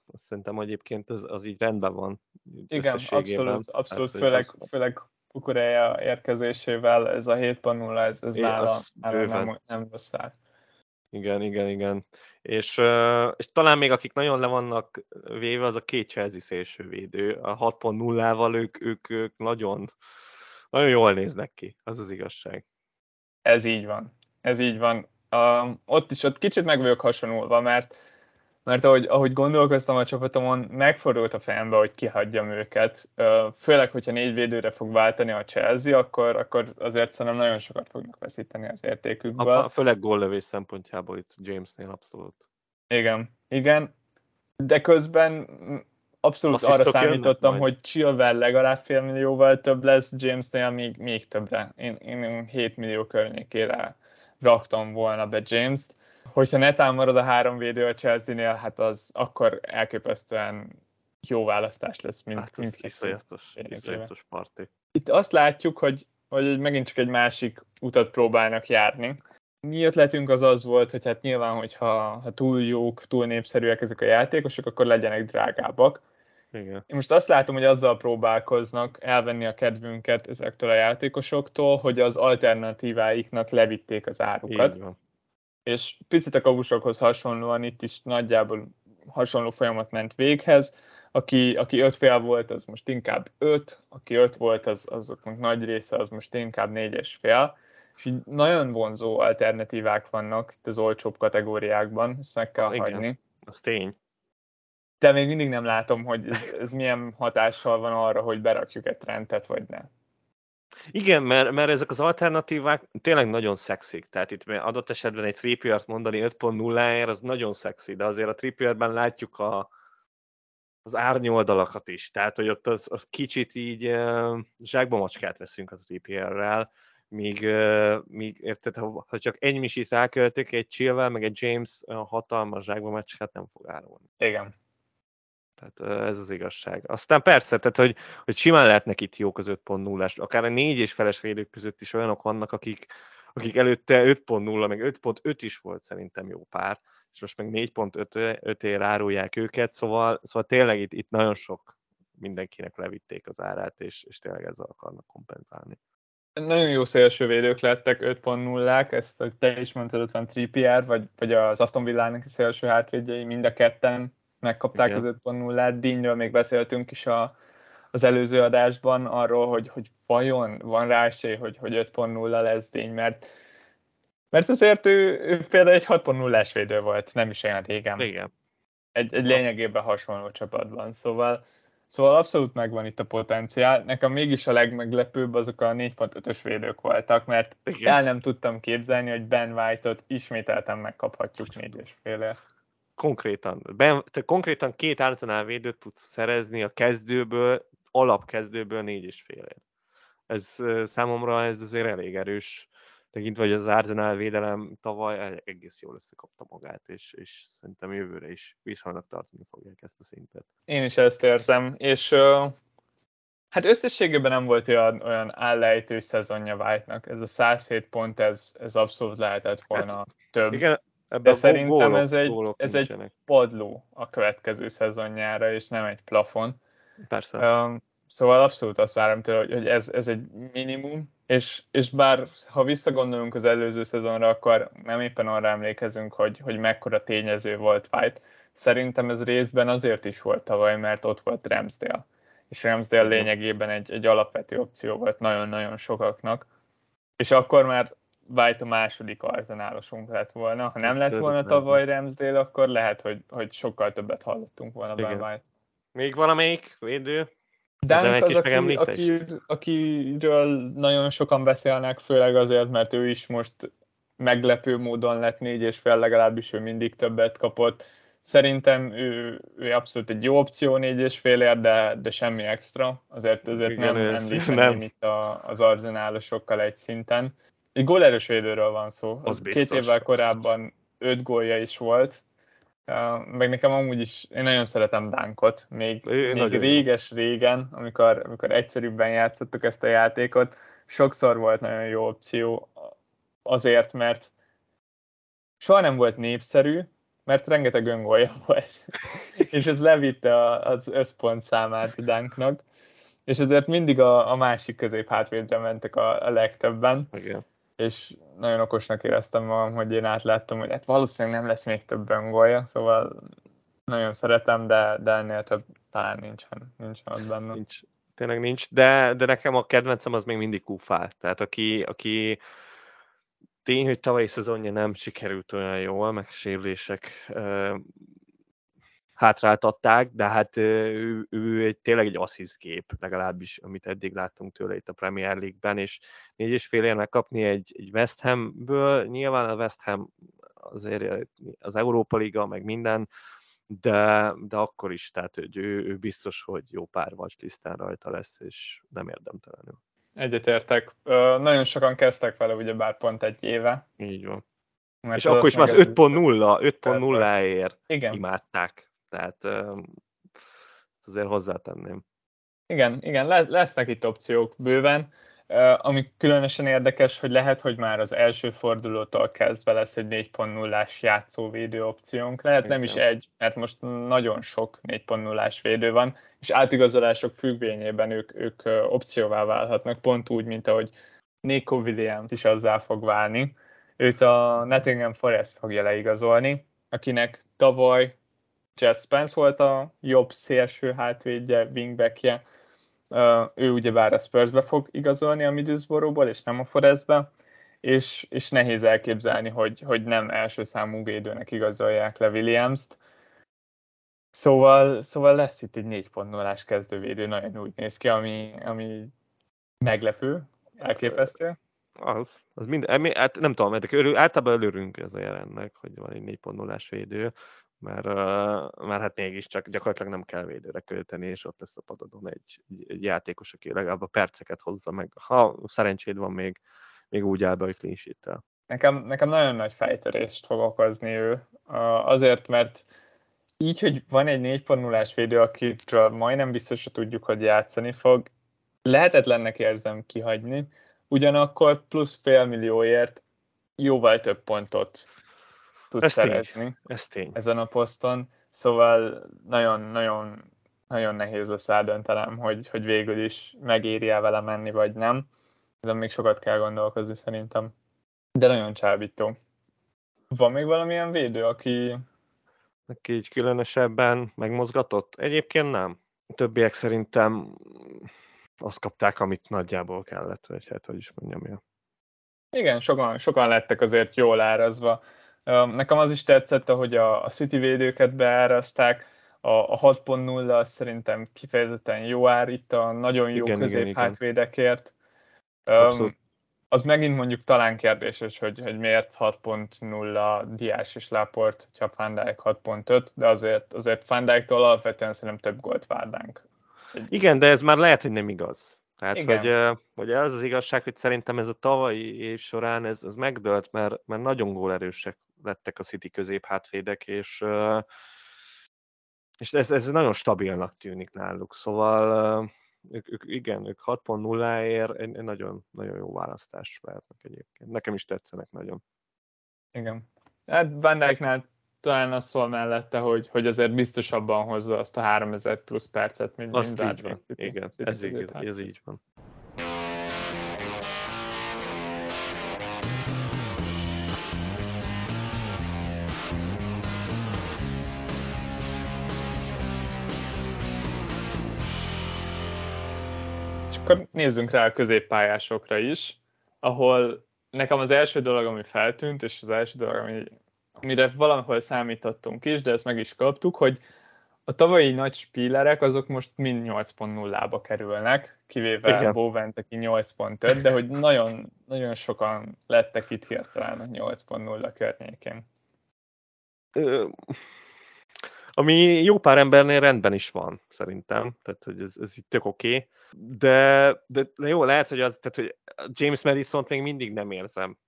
az szerintem egyébként az, az így rendben van. Igen, abszolút, abszolút hát, főleg, az... főleg Kukureja érkezésével ez a 7.0, ez, ez nála, nála nem, nem rossz Igen, igen, igen. És, és talán még akik nagyon le vannak véve, az a két Chelsea szélsővédő. A 6.0-val ők, ők, ők nagyon, nagyon jól néznek ki, az az igazság. Ez így van. Ez így van. Uh, ott is ott kicsit meg vagyok hasonulva, mert mert ahogy, ahogy gondolkoztam a csapatomon, megfordult a fejembe, hogy kihagyjam őket. Főleg, hogyha négy védőre fog váltani a Chelsea, akkor, akkor azért szerintem nagyon sokat fognak veszíteni az értékükből. A, főleg góllövés szempontjából itt Jamesnél abszolút. Igen, igen, de közben abszolút arra számítottam, hogy Chilwell legalább fél millióval több lesz, Jamesnél még, még többre. Én, én 7 millió környékére raktam volna be James-t hogyha netán marad a három védő a Chelsea-nél, hát az akkor elképesztően jó választás lesz mind, hát mindkét. Iszonyatos, iszonyatos parti. Itt azt látjuk, hogy, hogy megint csak egy másik utat próbálnak járni. Mi ötletünk az az volt, hogy hát nyilván, hogyha ha túl jók, túl népszerűek ezek a játékosok, akkor legyenek drágábbak. Igen. Én most azt látom, hogy azzal próbálkoznak elvenni a kedvünket ezektől a játékosoktól, hogy az alternatíváiknak levitték az árukat. Így van és picit a kabusokhoz hasonlóan itt is nagyjából hasonló folyamat ment véghez. Aki, aki öt fél volt, az most inkább öt, aki öt volt, az, azoknak nagy része az most inkább négyes fél, és így nagyon vonzó alternatívák vannak itt az olcsóbb kategóriákban, ezt meg kell Igen, hagyni. Az tény. De még mindig nem látom, hogy ez, ez milyen hatással van arra, hogy berakjuk egy trendet, vagy ne. Igen, mert, mert ezek az alternatívák tényleg nagyon szexik. Tehát itt adott esetben egy trippier mondani 5.0-ért, az nagyon szexi, de azért a Trippierben látjuk a, az árnyoldalakat is. Tehát, hogy ott az, az kicsit így zsákba macskát veszünk a Trippierrel, míg, míg érted, ha, ha csak egy misit ráköltök, egy Chilwell, meg egy James hatalmas zsákba macskát nem fog árulni. Igen. Tehát ez az igazság. Aztán persze, tehát hogy, hogy simán lehetnek itt jók az 5.0-ás, akár a 4 és feles védők között is olyanok vannak, akik, akik előtte 5.0, meg 5.5 is volt szerintem jó pár, és most meg 4.5-ért árulják őket, szóval, szóval tényleg itt, itt nagyon sok mindenkinek levitték az árát, és, és tényleg ezzel akarnak kompenzálni. Nagyon jó szélsővédők lettek 5.0-ák, ezt te is mondtad, ott van Trippier, vagy, vagy az Aston Villának szélső hátvédjei, mind a ketten megkapták Igen. az 5.0-át. Dínről még beszéltünk is a, az előző adásban arról, hogy, hogy vajon van rá esély, hogy, hogy 5.0 lesz Díny, mert mert azért ő, ő például egy 6.0-ás védő volt, nem is olyan régen. Igen. Egy, egy lényegében hasonló csapatban, szóval, szóval abszolút megvan itt a potenciál. Nekem mégis a legmeglepőbb azok a 4.5-ös védők voltak, mert Igen. el nem tudtam képzelni, hogy Ben White-ot ismételten megkaphatjuk 4 félért konkrétan, ben, te konkrétan két Arsenal védőt tudsz szerezni a kezdőből, alapkezdőből négy és félért. Ez számomra ez azért elég erős, tekintve, hogy az Arsenal védelem tavaly egész jól összekapta magát, és, és szerintem jövőre is viszonylag tartani fogják ezt a szintet. Én is ezt érzem, és uh, hát összességében nem volt olyan, olyan állejtő szezonja White-nak. Ez a 107 pont, ez, ez abszolút lehetett volna hát, több. Igen, Ebben De szerintem gólok, ez egy, ez egy padló a következő szezonjára, és nem egy plafon. Persze. Um, szóval abszolút azt várom tőle, hogy, hogy ez, ez egy minimum, és, és bár ha visszagondolunk az előző szezonra, akkor nem éppen arra emlékezünk, hogy, hogy mekkora tényező volt White. Szerintem ez részben azért is volt tavaly, mert ott volt Ramsdale. És Ramsdale lényegében egy, egy alapvető opció volt nagyon-nagyon sokaknak. És akkor már White a második arzenálosunk lett volna. Ha nem lett volna tavaly Ramsdale, akkor lehet, hogy, hogy sokkal többet hallottunk volna Ben White. Még valamelyik védő? Dunk az, aki, aki, akiről nagyon sokan beszélnek, főleg azért, mert ő is most meglepő módon lett négy és fel, legalábbis ő mindig többet kapott. Szerintem ő, ő abszolút egy jó opció négy és félért, de, de semmi extra. Azért, azért Igen, nem említeném itt a, az arzenálosokkal egy szinten. Egy gólerős védőről van szó. Az Két biztos. évvel korábban öt gólja is volt. Meg nekem amúgy is, én nagyon szeretem Dánkot, még, még réges-régen, amikor, amikor egyszerűbben játszottuk ezt a játékot, sokszor volt nagyon jó opció azért, mert soha nem volt népszerű, mert rengeteg öngolja volt, és ez levitte az összpont számát Dánknak, és ezért mindig a, a másik közép hátvédre mentek a, a legtöbben. Igen és nagyon okosnak éreztem magam, hogy én átláttam, hogy hát valószínűleg nem lesz még több öngolja, szóval nagyon szeretem, de, de ennél több talán nincsen, nincsen ott benne. Nincs, tényleg nincs, de, de nekem a kedvencem az még mindig kúfál. Tehát aki, aki tény, hogy tavalyi szezonja nem sikerült olyan jól, meg sérülések hátráltatták, de hát ő, ő egy, tényleg egy asszisztgép, legalábbis amit eddig láttunk tőle itt a Premier League-ben, és négy és fél megkapni egy, egy West Hamből, nyilván a West Ham azért az Európa Liga, meg minden, de, de akkor is, tehát hogy ő, ő biztos, hogy jó pár tisztán rajta lesz, és nem érdemtelenül. Egyetértek. Nagyon sokan kezdtek vele ugye bár pont egy éve. Így van. Mert és akkor is már az 5.0, 5.0-ért imádták. Tehát azért hozzátenném. Igen, igen, lesznek itt opciók bőven. Ami különösen érdekes, hogy lehet, hogy már az első fordulótól kezdve lesz egy 4.0-ás játszóvédő opciónk. Lehet nem is egy, mert most nagyon sok 4.0-ás védő van, és átigazolások függvényében ők, ők opcióvá válhatnak, pont úgy, mint ahogy Nico Williams is azzá fog válni. Őt a Nottingham Forest fogja leigazolni, akinek tavaly Jet Spence volt a jobb szélső hátvédje, wingbackje, ő ugyebár a Spursbe fog igazolni a Middlesbrough-ból, és nem a Forestbe, és, és nehéz elképzelni, hogy, hogy nem első számú védőnek igazolják le Williams-t. Szóval, szóval lesz itt egy 4.0-ás kezdővédő, nagyon úgy néz ki, ami, ami meglepő, elképesztő. Az, az mind, hát nem tudom, mert általában örülünk ez a jelennek, hogy van egy 4.0-ás védő, mert, mert hát mégiscsak gyakorlatilag nem kell védőre költeni, és ott lesz a padadon egy, egy játékos, aki legalább a perceket hozza meg. Ha szerencséd van, még, még úgy áll be, hogy clean Nekem, nekem nagyon nagy fejtörést fog okozni ő. Azért, mert így, hogy van egy 4.0-ás védő, akitről majdnem biztos, hogy tudjuk, hogy játszani fog, lehetetlennek érzem kihagyni, ugyanakkor plusz fél millióért jóval több pontot tud ez szerezni tény. Ez tény. ezen a poszton, szóval nagyon-nagyon nagyon nehéz lesz eldöntenem, hogy, hogy végül is megéri el vele menni, vagy nem. Ezen még sokat kell gondolkozni szerintem. De nagyon csábító. Van még valamilyen védő, aki... Aki így különösebben megmozgatott? Egyébként nem. A többiek szerintem azt kapták, amit nagyjából kellett, vagy hát, hogy is mondjam, ja. Igen, sokan, sokan lettek azért jól árazva. Nekem az is tetszett, hogy a, a City védőket beáraszták, a, a 6.0 az szerintem kifejezetten jó ár itt a nagyon jó igen, közép igen, hátvédekért. Um, az megint mondjuk talán kérdéses, hogy, hogy miért 6.0 Diás és Láport, hogyha Van Dijk 6.5, de azért, azért Van Dijk-tól alapvetően szerintem több gólt várnánk. Igen, de ez már lehet, hogy nem igaz. Tehát, Igen. hogy, hogy ez az igazság, hogy szerintem ez a tavalyi év során ez, ez megdőlt, mert, mert nagyon gólerősek lettek a City közép hátvédek, és, és ez, ez nagyon stabilnak tűnik náluk. Szóval ők, ők igen, ők 6.0-ért egy, egy nagyon, nagyon jó választás lehetnek egyébként. Nekem is tetszenek nagyon. Igen. Hát Van Dijknál talán az szól mellette, hogy, hogy azért biztosabban hozza azt a 3000 plusz percet, mint, Azt mint így van. Igen, ez, így, ez így van. Akkor nézzünk rá a középpályásokra is, ahol nekem az első dolog, ami feltűnt, és az első dolog, ami, amire valahol számítottunk is, de ezt meg is kaptuk, hogy a tavalyi nagy spílerek azok most mind 8.0-ba kerülnek, kivéve Igen. Bowent, aki 8.5, de hogy nagyon, nagyon sokan lettek itt hirtelen a 8.0 környékén. Ami jó pár embernél rendben is van, szerintem. Tehát, hogy ez, ez itt tök oké. Okay. De, de, de, jó, lehet, hogy, az, tehát, hogy James madison még mindig nem érzem.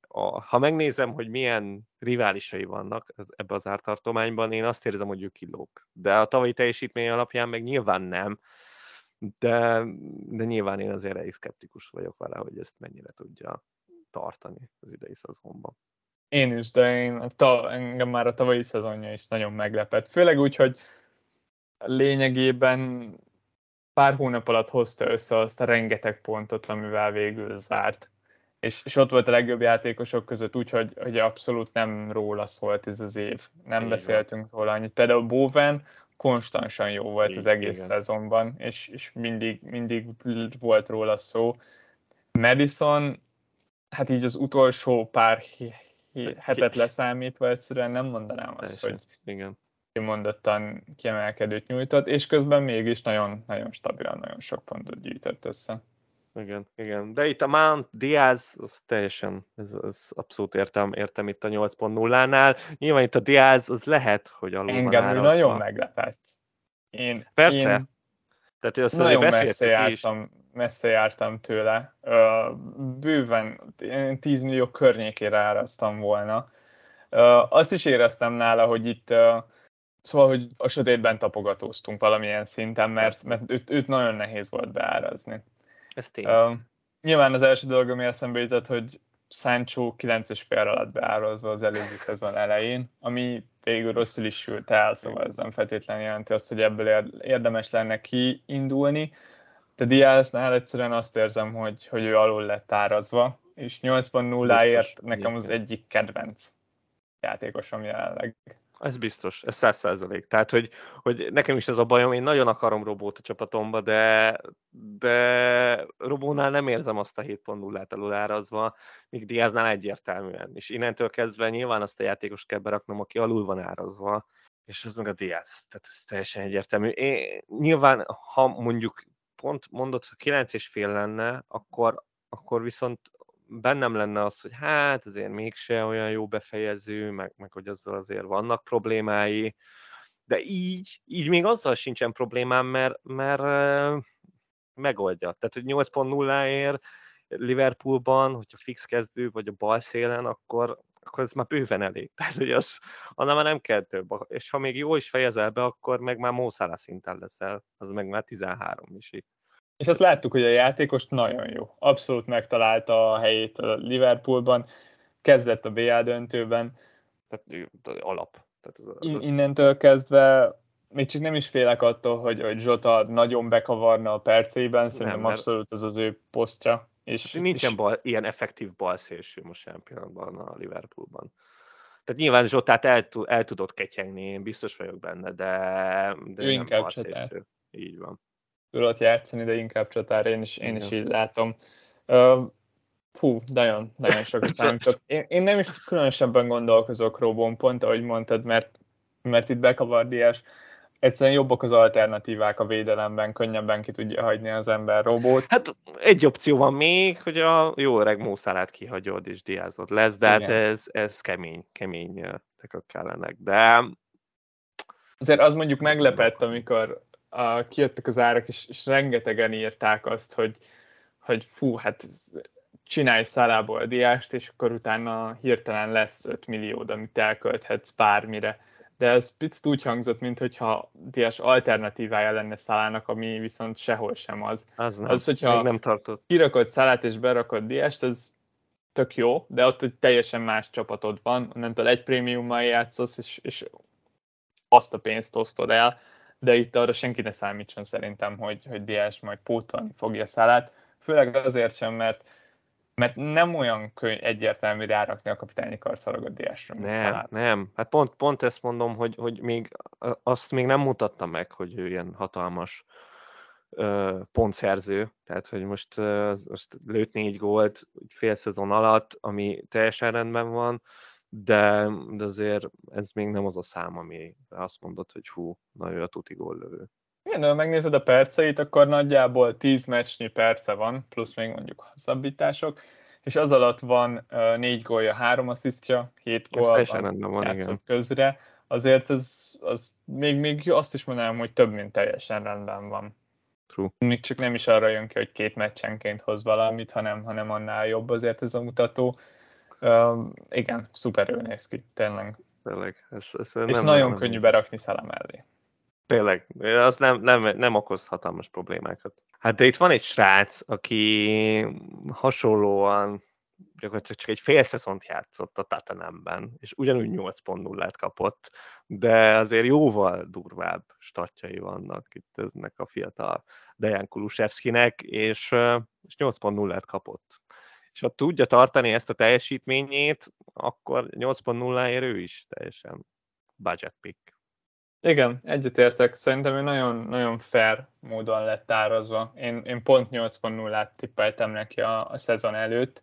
A, ha megnézem, hogy milyen riválisai vannak ebbe az ártartományban, én azt érzem, hogy ők kilók. De a tavalyi teljesítmény alapján meg nyilván nem. De, de nyilván én azért elég szkeptikus vagyok vele, hogy ezt mennyire tudja tartani az idei szezonban. Én is, de én, ta, engem már a tavalyi szezonja is nagyon meglepett. Főleg úgy, hogy lényegében pár hónap alatt hozta össze azt a rengeteg pontot, amivel végül zárt. és, és ott volt a legjobb játékosok között, úgyhogy hogy abszolút nem róla szólt ez az év. Nem Így beszéltünk van. róla annyit. Például Bowen konstansan jó volt Így, az egész igen. szezonban, és, és mindig, mindig volt róla szó. Madison, hát így az utolsó pár hetet leszámítva egyszerűen nem mondanám azt, hogy igen. kimondottan kiemelkedőt nyújtott, és közben mégis nagyon, nagyon stabilan, nagyon sok pontot gyűjtött össze. Igen, igen. De itt a Mount Diaz, az teljesen, ez, ez abszolút értem, értem itt a 8.0-nál. Nyilván itt a Diaz, az lehet, hogy alul Engem van nagyon meglepett. Én, Persze. Én Tehát azt nagyon messze jártam, is. Messze jártam tőle. Bőven 10 millió környékére áraztam volna. Azt is éreztem nála, hogy itt Szóval, hogy a sötétben tapogatóztunk valamilyen szinten, mert, mert őt, őt nagyon nehéz volt beárazni. Ez tény. Uh, nyilván az első dolog, ami eszembe jutott, hogy Sancho 9 fél alatt beározva az előző szezon elején, ami végül rosszul is sült el, szóval ez nem feltétlenül jelenti azt, hogy ebből érdemes lenne kiindulni. De Diaznál egyszerűen azt érzem, hogy, hogy ő alul lett árazva, és 8.0-ért nekem az egyik kedvenc játékosom jelenleg. Ez biztos, ez száz százalék. Tehát, hogy, hogy nekem is ez a bajom, én nagyon akarom Robót a csapatomba, de, de Robónál nem érzem azt a 7.0-át alulárazva, míg Diáznál egyértelműen. És innentől kezdve nyilván azt a játékos kell beraknom, aki alul van árazva, és az meg a Diaz. Tehát ez teljesen egyértelmű. Én, nyilván, ha mondjuk pont mondott, ha 9 és fél lenne, akkor, akkor viszont bennem lenne az, hogy hát azért mégse olyan jó befejező, meg, meg hogy azzal azért vannak problémái, de így, így még azzal sincsen problémám, mert, mert megoldja. Tehát, hogy 8.0-ért Liverpoolban, hogyha fix kezdő vagy a bal szélen, akkor, akkor ez már bőven elég. Tehát, hogy az, annál már nem kell több. És ha még jó is fejezel be, akkor meg már Mószála szinten leszel. Az meg már 13 is. És azt láttuk, hogy a játékos nagyon jó. Abszolút megtalálta a helyét a Liverpoolban, kezdett a BL döntőben. Tehát alap. Tehát az, az... Innentől kezdve még csak nem is félek attól, hogy, hogy Zsota nagyon bekavarna a perceiben, szerintem nem, abszolút az az ő posztja. És, hát nincsen és... Bal, ilyen effektív balszélső most jelen pillanatban a Liverpoolban. Tehát nyilván Zsotát el, el tudott ketyegni, én biztos vagyok benne, de, de ő inkább Így van tudott játszani, de inkább csatár, én is, én is így látom. Uh, fú, nagyon, nagyon sokat számított. Én, én nem is különösebben gondolkozok Robon, pont ahogy mondtad, mert, mert itt bekavardiás, egyszerűen jobbak az alternatívák a védelemben, könnyebben ki tudja hagyni az ember robót. Hát egy opció van még, hogy a jó öreg Mószálát kihagyod és diázod lesz, de hát ez, ez kemény, kemény tekök kellenek. De Azért az mondjuk meglepett, amikor a, kijöttek az árak, és, és rengetegen írták azt, hogy, hogy fú, hát csinálj szalából diást, és akkor utána hirtelen lesz 5 millió, amit elkölthetsz bármire. De ez picit úgy hangzott, mintha Diás alternatívája lenne Szalának, ami viszont sehol sem az. Az, nem. az hogyha nem tartott. kirakod Szalát és berakod Diást, az tök jó, de ott egy teljesen más csapatod van, onnantól egy prémiummal játszasz, és, és azt a pénzt osztod el, de itt arra senki ne számítson szerintem, hogy, hogy Diás majd pótolni fogja szálát, főleg azért sem, mert mert nem olyan könny egyértelmű rárakni a kapitányi karszalagot Diásra. Nem, nem. Hát pont, pont ezt mondom, hogy, hogy még azt még nem mutatta meg, hogy ő ilyen hatalmas ö, pontszerző, tehát hogy most, ö, most lőtt négy gólt fél szezon alatt, ami teljesen rendben van, de, de azért ez még nem az a szám, ami azt mondod, hogy hú, na ő a tuti góllövő. Igen, ha megnézed a perceit, akkor nagyjából 10 meccsnyi perce van, plusz még mondjuk hosszabbítások, és az alatt van uh, négy gólja, három asszisztja, hét gól van, játszott igen. közre. Azért ez, az még, még azt is mondanám, hogy több, mint teljesen rendben van. True. Még csak nem is arra jön ki, hogy két meccsenként hoz valamit, hanem, hanem annál jobb azért ez a mutató. Uh, igen, szuperül néz ki, tényleg. Tényleg. Ez, ez és nem, nagyon nem, könnyű berakni szala mellé. Tényleg, az nem, nem, nem okoz hatalmas problémákat. Hát de itt van egy srác, aki hasonlóan gyakorlatilag csak egy fél szezont játszott a Tatanemben, és ugyanúgy 8.0-át kapott, de azért jóval durvább statjai vannak itt eznek a fiatal Dejan Kulusevskinek, és, és 8.0-át kapott és ha tudja tartani ezt a teljesítményét, akkor 8.0-ért ő is teljesen budget pick. Igen, egyetértek. Szerintem ő nagyon, nagyon fair módon lett árazva. Én, én pont 8.0-át tippeltem neki a, a szezon előtt.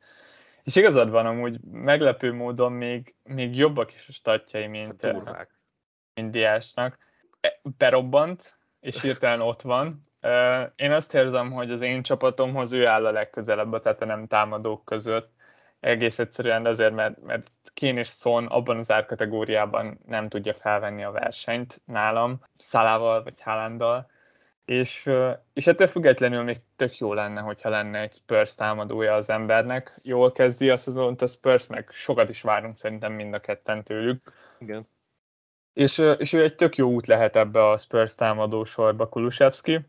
És igazad van, amúgy meglepő módon még, még jobbak is a statjai, mint, mint Diásnak. E, berobbant, és hirtelen ott van. Én azt érzem, hogy az én csapatomhoz ő áll a legközelebb a nem támadók között. Egész egyszerűen azért, mert, mert Kén és Son abban az árkategóriában nem tudja felvenni a versenyt nálam, Szalával vagy Hálándal. És, és ettől függetlenül még tök jó lenne, hogyha lenne egy Spurs támadója az embernek. Jól kezdi a szezont a Spurs, meg sokat is várunk szerintem mind a ketten tőlük. Igen. És, és ő egy tök jó út lehet ebbe a Spurs támadó sorba, Kulusevski.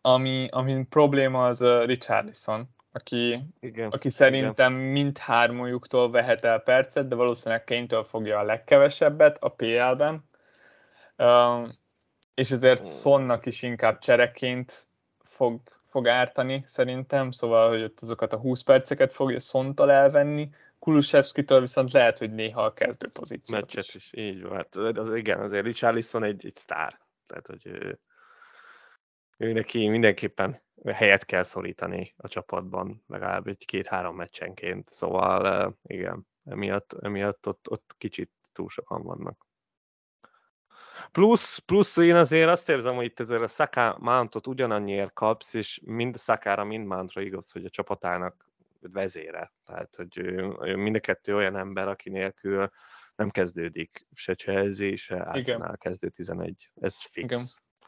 Ami, ami probléma az Richarlison, aki, igen, aki szerintem igen. mindhármójuktól vehet el percet, de valószínűleg Kane-től fogja a legkevesebbet a PL-ben. Uh, és ezért hmm. Sonnak is inkább csereként fog, fog ártani szerintem, szóval, hogy ott azokat a 20 perceket fogja Szontal elvenni, Kulusevskitől viszont lehet, hogy néha a kezdő pozíciót Meccset is. is. így van. Hát, az, igen, azért Richarlison egy, egy sztár. Tehát, hogy ő, ő neki mindenképpen helyet kell szorítani a csapatban, legalább egy két-három meccsenként. Szóval igen, emiatt, emiatt ott, ott kicsit túl sokan vannak. Plusz, plusz én azért azt érzem, hogy itt ezért a Saka Mountot ugyanannyiért kapsz, és mind Sakára, mind Mountra igaz, hogy a csapatának vezére. Tehát, hogy ő, mind a kettő olyan ember, aki nélkül nem kezdődik se Chelsea, se Arsenal kezdő 11. Ez fix. Igen,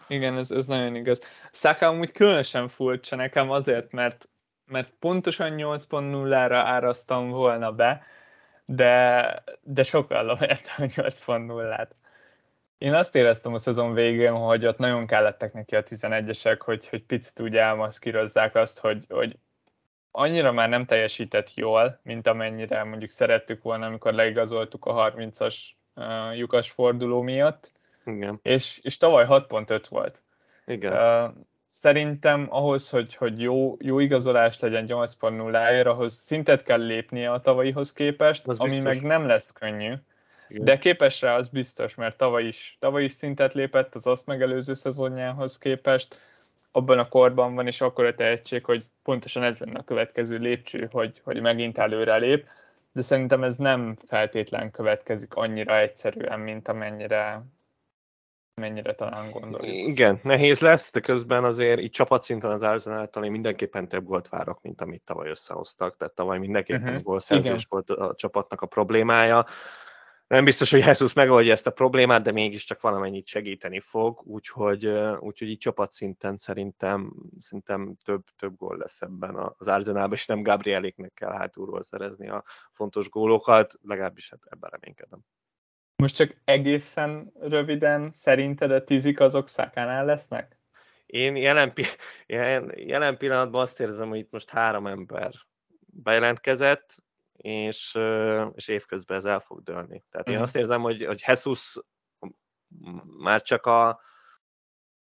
Igen ez, ez nagyon igaz. Saka amúgy különösen furcsa nekem azért, mert, mert pontosan 8.0-ra árasztam volna be, de, de sokkal értem a 8.0-át. Én azt éreztem a szezon végén, hogy ott nagyon kellettek neki a 11-esek, hogy, hogy picit úgy elmaszkírozzák azt, hogy, hogy annyira már nem teljesített jól, mint amennyire mondjuk szerettük volna, amikor leigazoltuk a 30-as uh, lyukas forduló miatt. Igen. És, és tavaly 6.5 volt. Igen. Uh, szerintem ahhoz, hogy, hogy jó, jó igazolás legyen 8.0-ért, ahhoz szintet kell lépnie a tavalyihoz képest, az ami biztos. meg nem lesz könnyű. Igen. De képes rá, az biztos, mert tavaly is, tavaly is szintet lépett az azt megelőző szezonjához képest, abban a korban van, és akkor a tehetség, hogy pontosan ez lenne a következő lépcső, hogy, hogy megint előre lép, de szerintem ez nem feltétlen következik annyira egyszerűen, mint amennyire, mennyire talán gondoljuk. Igen, nehéz lesz, de közben azért így csapatszinten az Arsenal-tól én mindenképpen több gólt várok, mint amit tavaly összehoztak, tehát tavaly mindenképpen uh-huh. gólszerzés volt a csapatnak a problémája nem biztos, hogy Jesus megoldja ezt a problémát, de mégiscsak valamennyit segíteni fog, úgyhogy, úgyhogy így csapatszinten szerintem, szerintem több, több gól lesz ebben az Arzenálban, és nem Gabrieléknek kell hátulról szerezni a fontos gólokat, legalábbis hát ebben reménykedem. Most csak egészen röviden, szerinted a tízik azok Szakánál lesznek? Én jelen, jelen pillanatban azt érzem, hogy itt most három ember bejelentkezett, és, és évközben ez el fog dőlni. Tehát mm. én azt érzem, hogy, hogy Jesus már csak a,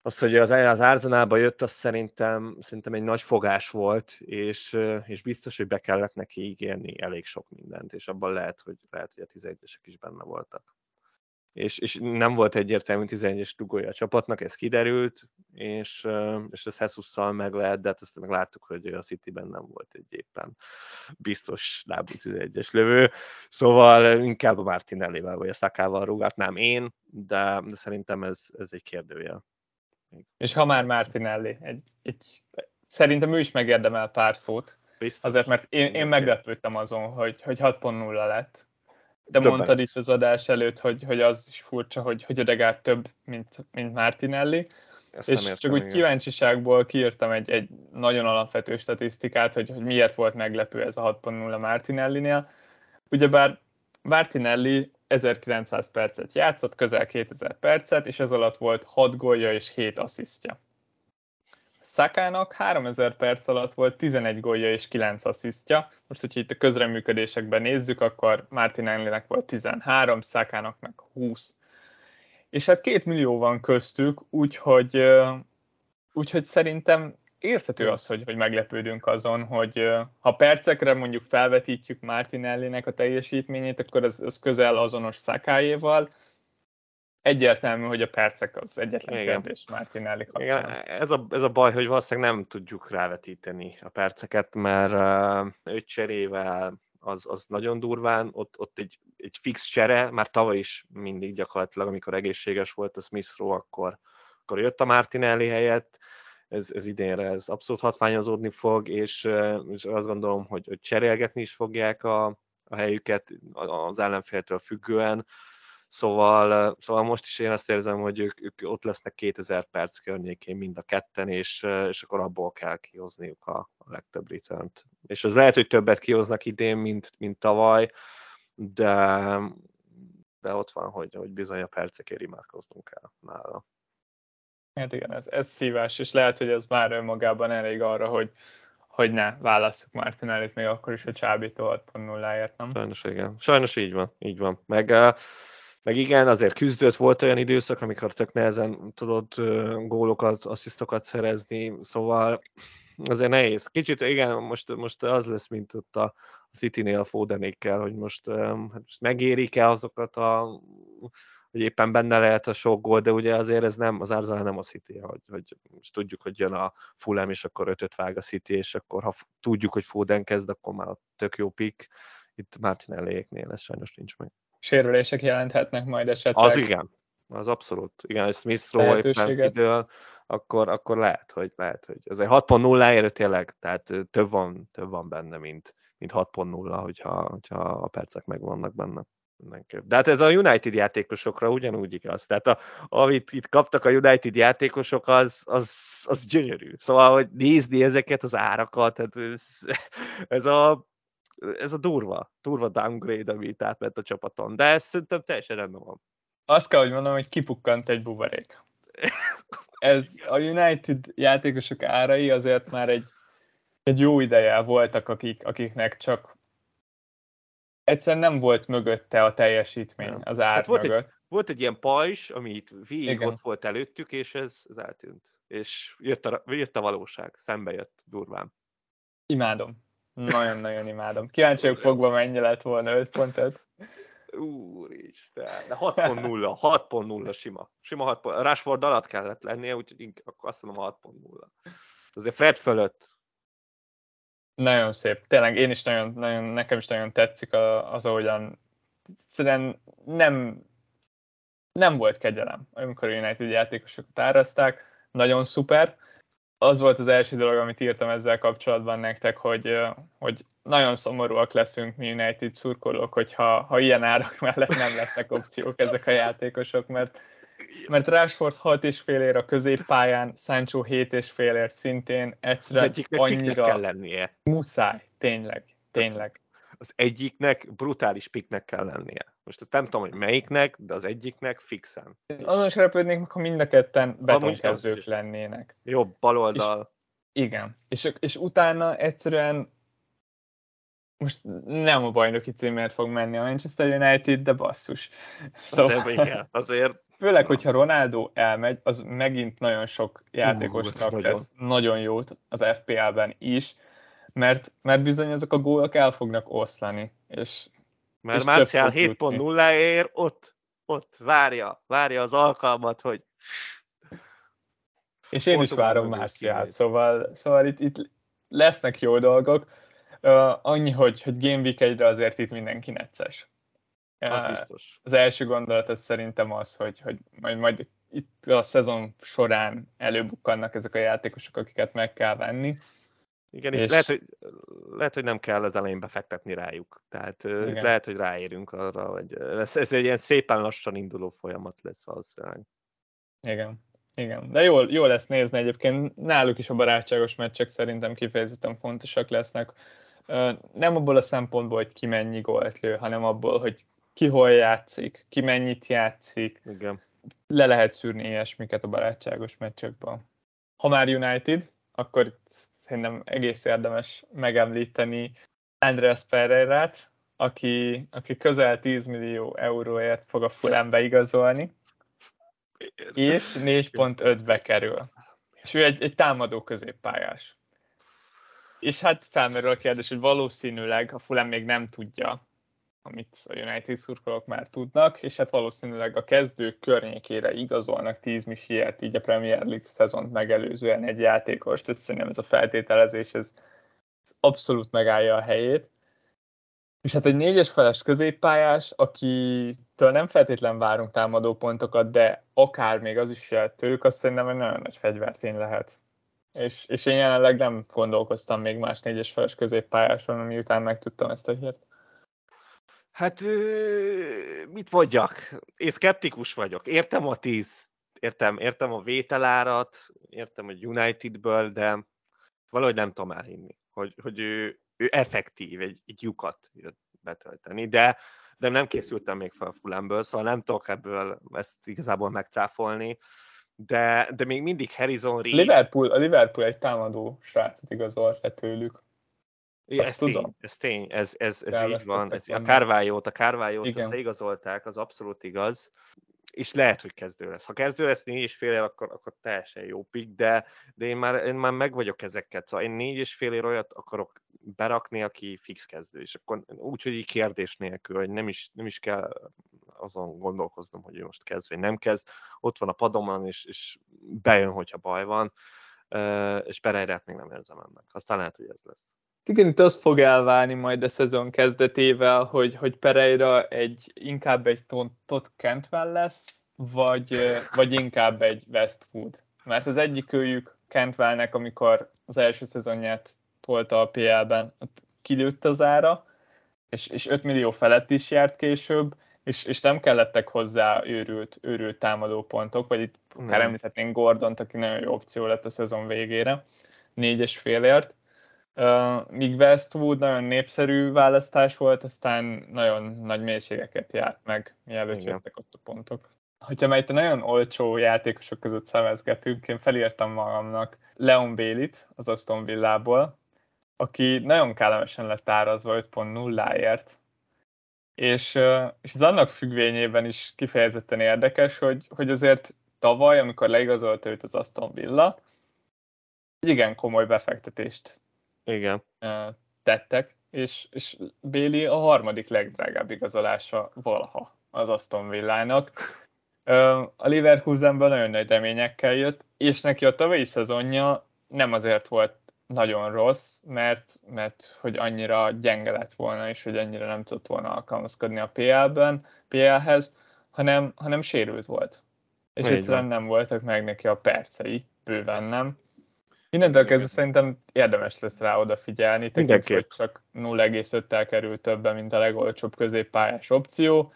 az, hogy az, az Arzenálba jött, az szerintem, szerintem egy nagy fogás volt, és, és biztos, hogy be kellett neki ígérni elég sok mindent, és abban lehet, hogy, lehet, hogy a 11-esek is benne voltak és, és nem volt egyértelmű 11-es dugója a csapatnak, ez kiderült, és, és ez Hesusszal meg lehet, de hát ezt meg láttuk, hogy a Cityben nem volt egy éppen biztos lábú 11-es lövő, szóval inkább a Martinellivel vagy a Szakával rúgatnám én, de, de szerintem ez, ez egy kérdőjel. És ha már Martinelli, egy, egy, szerintem ő is megérdemel pár szót, Biztos. azért mert én, én meglepődtem azon, hogy, hogy 6.0 lett, de Többen. mondtad itt az adás előtt, hogy, hogy az is furcsa, hogy, hogy Ödegár több, mint, mint Martinelli. Ezt és értem, csak úgy igen. kíváncsiságból kiírtam egy, egy nagyon alapvető statisztikát, hogy, hogy miért volt meglepő ez a 6.0 Martinelli-nél. Ugyebár Martinelli 1900 percet játszott, közel 2000 percet, és ez alatt volt 6 gólja és 7 asszisztja. Szakának 3000 perc alatt volt 11 gólja és 9 asszisztja. Most, hogyha itt a közreműködésekben nézzük, akkor Martin Enlinek volt 13, Szakának meg 20. És hát két millió van köztük, úgyhogy, úgyhogy szerintem érthető az, hogy, hogy meglepődünk azon, hogy ha percekre mondjuk felvetítjük Martinelli-nek a teljesítményét, akkor ez, ez közel azonos Szakájéval. Egyértelmű, hogy a percek az egyetlen Igen. kérdés Martinelli kapcsán. Igen, ez, a, ez a baj, hogy valószínűleg nem tudjuk rávetíteni a perceket, mert uh, öt cserével az, az nagyon durván, ott, ott egy, egy fix csere, már tavaly is mindig gyakorlatilag, amikor egészséges volt a Smith Rowe, akkor, akkor jött a Martinelli helyett, ez, ez idénre ez abszolút hatványozódni fog, és, és azt gondolom, hogy, hogy cserélgetni is fogják a, a helyüket az ellenféltől függően, Szóval, szóval most is én azt érzem, hogy ők, ők ott lesznek 2000 perc környékén mind a ketten, és, és akkor abból kell kihozniuk a, a legtöbb return És az lehet, hogy többet kihoznak idén, mint, mint tavaly, de, de ott van, hogy, hogy bizony a percekért imádkoznunk kell nála. Hát igen, ez, ez szívás, és lehet, hogy ez már önmagában elég arra, hogy, hogy ne válasszuk Martinellit még akkor is a Csábitól 6.0-ért, nem? Sajnos igen. Sajnos így van, így van. Meg, meg igen, azért küzdött, volt olyan időszak, amikor tök nehezen tudott gólokat, asszisztokat szerezni, szóval azért nehéz. Kicsit igen, most, most az lesz, mint ott a City-nél a Fodenékkel, hogy most, um, most megérik-e azokat a hogy éppen benne lehet a sok gól, de ugye azért ez nem, az Arsenal nem a City, hogy, hogy most tudjuk, hogy jön a Fulham, és akkor ötöt vág a City, és akkor ha tudjuk, hogy Foden kezd, akkor már tök jó pick. Itt Martin eléjéknél ez sajnos nincs meg. Sérülések jelenthetnek majd esetleg. Az igen, az abszolút. Igen, hogy Smith Rowe éppen idő, akkor, akkor lehet, hogy lehet, hogy ez egy 6.0 érő tényleg, tehát több van, több van benne, mint, mint 6.0, hogyha, hogyha a percek megvannak benne mindenképp. De hát ez a United játékosokra ugyanúgy igaz. Tehát a, amit itt kaptak a United játékosok, az, az, az gyönyörű. Szóval, hogy nézni ezeket az árakat, tehát ez, ez a ez a durva, durva downgrade, amit átment a csapaton, de ez szerintem teljesen rendben van. Azt kell, hogy mondom, hogy kipukkant egy buborék. Ez a United játékosok árai azért már egy, egy jó ideje voltak, akik, akiknek csak egyszerűen nem volt mögötte a teljesítmény az ár hát volt mögött. Egy, volt egy ilyen pajzs, ami itt végig Igen. ott volt előttük, és ez, ez eltűnt. És jött a, jött a valóság, szembe jött durván. Imádom. Nagyon-nagyon imádom. Kíváncsi vagyok fogva, mennyi lett volna 5 pontot. Úristen, de 6.0, 6.0 sima. Sima 6 pont. Rashford alatt kellett lennie, úgyhogy akkor azt mondom 6.0. Azért Fred fölött nagyon szép. Tényleg én is nagyon, nagyon nekem is nagyon tetszik az, ahogyan egyszerűen nem, nem volt kegyelem, amikor a United játékosokat árazták. Nagyon szuper. Az volt az első dolog, amit írtam ezzel kapcsolatban nektek, hogy, hogy nagyon szomorúak leszünk mi United szurkolók, hogyha ha ilyen árak mellett nem lesznek opciók ezek a játékosok, mert mert Rashford 6 és fél a középpályán, Sancho 7 és félért szintén egyszerűen az annyira kell lennie. muszáj, tényleg, tényleg. Az egyiknek brutális piknek kell lennie. Most nem tudom, hogy melyiknek, de az egyiknek fixen. Azon is repődnék, ha mind a ketten betonkezdők lennének. Jobb, baloldal. És, igen, és, és utána egyszerűen most nem a bajnoki címért fog menni a Manchester United, de basszus. Szóval... De igen, azért Főleg, hogyha Ronaldo elmegy, az megint nagyon sok játékosnak uh, tesz nagyon. nagyon jót az FPL-ben is, mert, mert bizony azok a gólok el fognak oszlani. És, mert és Marcial 7.0 ér ott, ott várja, várja az alkalmat, hogy és én is várom Marcial, szóval, szóval itt, itt lesznek jó dolgok. Uh, annyi, hogy, hogy Game Week egyre azért itt mindenki necces. Az biztos. Az első gondolat az szerintem az, hogy, hogy majd, majd itt a szezon során előbukkannak ezek a játékosok, akiket meg kell venni. Igen, és... lehet, hogy, lehet, hogy nem kell az elején befektetni rájuk. Tehát Igen. lehet, hogy ráérünk arra, hogy ez, ez egy ilyen szépen lassan induló folyamat lesz valószínűleg. Igen. Igen, de jól, jól lesz nézni egyébként. Náluk is a barátságos meccsek szerintem kifejezetten fontosak lesznek. Nem abból a szempontból, hogy ki mennyi gólt lő, hanem abból, hogy ki hol játszik, ki mennyit játszik. Igen. Le lehet szűrni ilyesmiket a barátságos meccsekben. Ha már United, akkor szerintem egész érdemes megemlíteni Andreas Pereirát, aki, aki közel 10 millió euróért fog a Fulhambe igazolni, és 4.5-be kerül. És ő egy, egy támadó középpályás. És hát felmerül a kérdés, hogy valószínűleg a Fulham még nem tudja, amit a United szurkolók már tudnak, és hát valószínűleg a kezdők környékére igazolnak 10 misiért, így a Premier League szezont megelőzően egy játékos, tehát szerintem ez a feltételezés, ez, ez abszolút megállja a helyét. És hát egy négyes feles középpályás, akitől nem feltétlen várunk támadó pontokat, de akár még az is jöhet tőlük, azt szerintem egy nagyon nagy fegyvertény lehet. És, és én jelenleg nem gondolkoztam még más négyes feles középpályáson, miután megtudtam ezt a hírt. Hát mit mondjak? Én szkeptikus vagyok. Értem a tíz, értem, értem a vételárat, értem a Unitedből, de valahogy nem tudom elhinni, hogy, hogy ő, ő effektív egy, egy lyukat betölteni, de, de nem készültem még fel a Fulemből, szóval nem tudok ebből ezt igazából megcáfolni, de, de még mindig Harrison Reed... Liverpool, a Liverpool egy támadó srácot igazolt le tőlük. Ja, ez tudom. Tény, ez tény, ez, ez, ez így van. Ez, a Kárvájót, a Kárvájót azt leigazolták, az abszolút igaz és lehet, hogy kezdő lesz. Ha kezdő lesz négy és fél ér, akkor, akkor teljesen jó pick, de, de én, már, én már meg vagyok ezeket. Szóval én négy és fél ér olyat akarok berakni, aki fix kezdő, és akkor úgy, hogy így kérdés nélkül, hogy nem is, nem is kell azon gondolkoznom, hogy ő most kezd, vagy nem kezd. Ott van a padomon, és, és bejön, hogyha baj van, és Pereirát még nem érzem ennek. Aztán lehet, hogy ez lesz. Igen, itt az fog elválni majd a szezon kezdetével, hogy, hogy Pereira egy, inkább egy Todd Cantwell lesz, vagy, vagy inkább egy Westwood. Mert az egyik őjük Cantwellnek, amikor az első szezonját tolta a PL-ben, ott kilőtt az ára, és, és 5 millió felett is járt később, és, és nem kellettek hozzá őrült, őrült támadó pontok, vagy itt akár említhetnénk Gordont, aki nagyon jó opció lett a szezon végére, négyes félért, míg Westwood nagyon népszerű választás volt, aztán nagyon nagy mélységeket járt meg, mielőtt Igen. jöttek ott a pontok. Hogyha már itt a nagyon olcsó játékosok között szemezgetünk, én felírtam magamnak Leon Bélit az Aston Villából, aki nagyon kellemesen lett árazva 5.0-ért, és, és ez annak függvényében is kifejezetten érdekes, hogy, hogy azért tavaly, amikor leigazolt őt az Aston Villa, egy igen komoly befektetést igen. tettek, és, és Béli a harmadik legdrágább igazolása valaha az Aston Villának. A Leverkusenből nagyon nagy reményekkel jött, és neki a tavalyi szezonja nem azért volt nagyon rossz, mert, mert hogy annyira gyenge lett volna, és hogy annyira nem tudott volna alkalmazkodni a PL-ben, PL-hez, hanem, hanem sérült volt. És egyszerűen nem voltak meg neki a percei, bőven nem. Innentől kezdve szerintem érdemes lesz rá odafigyelni, tekintve, hogy csak 0,5-tel kerül többen, mint a legolcsóbb középpályás opció.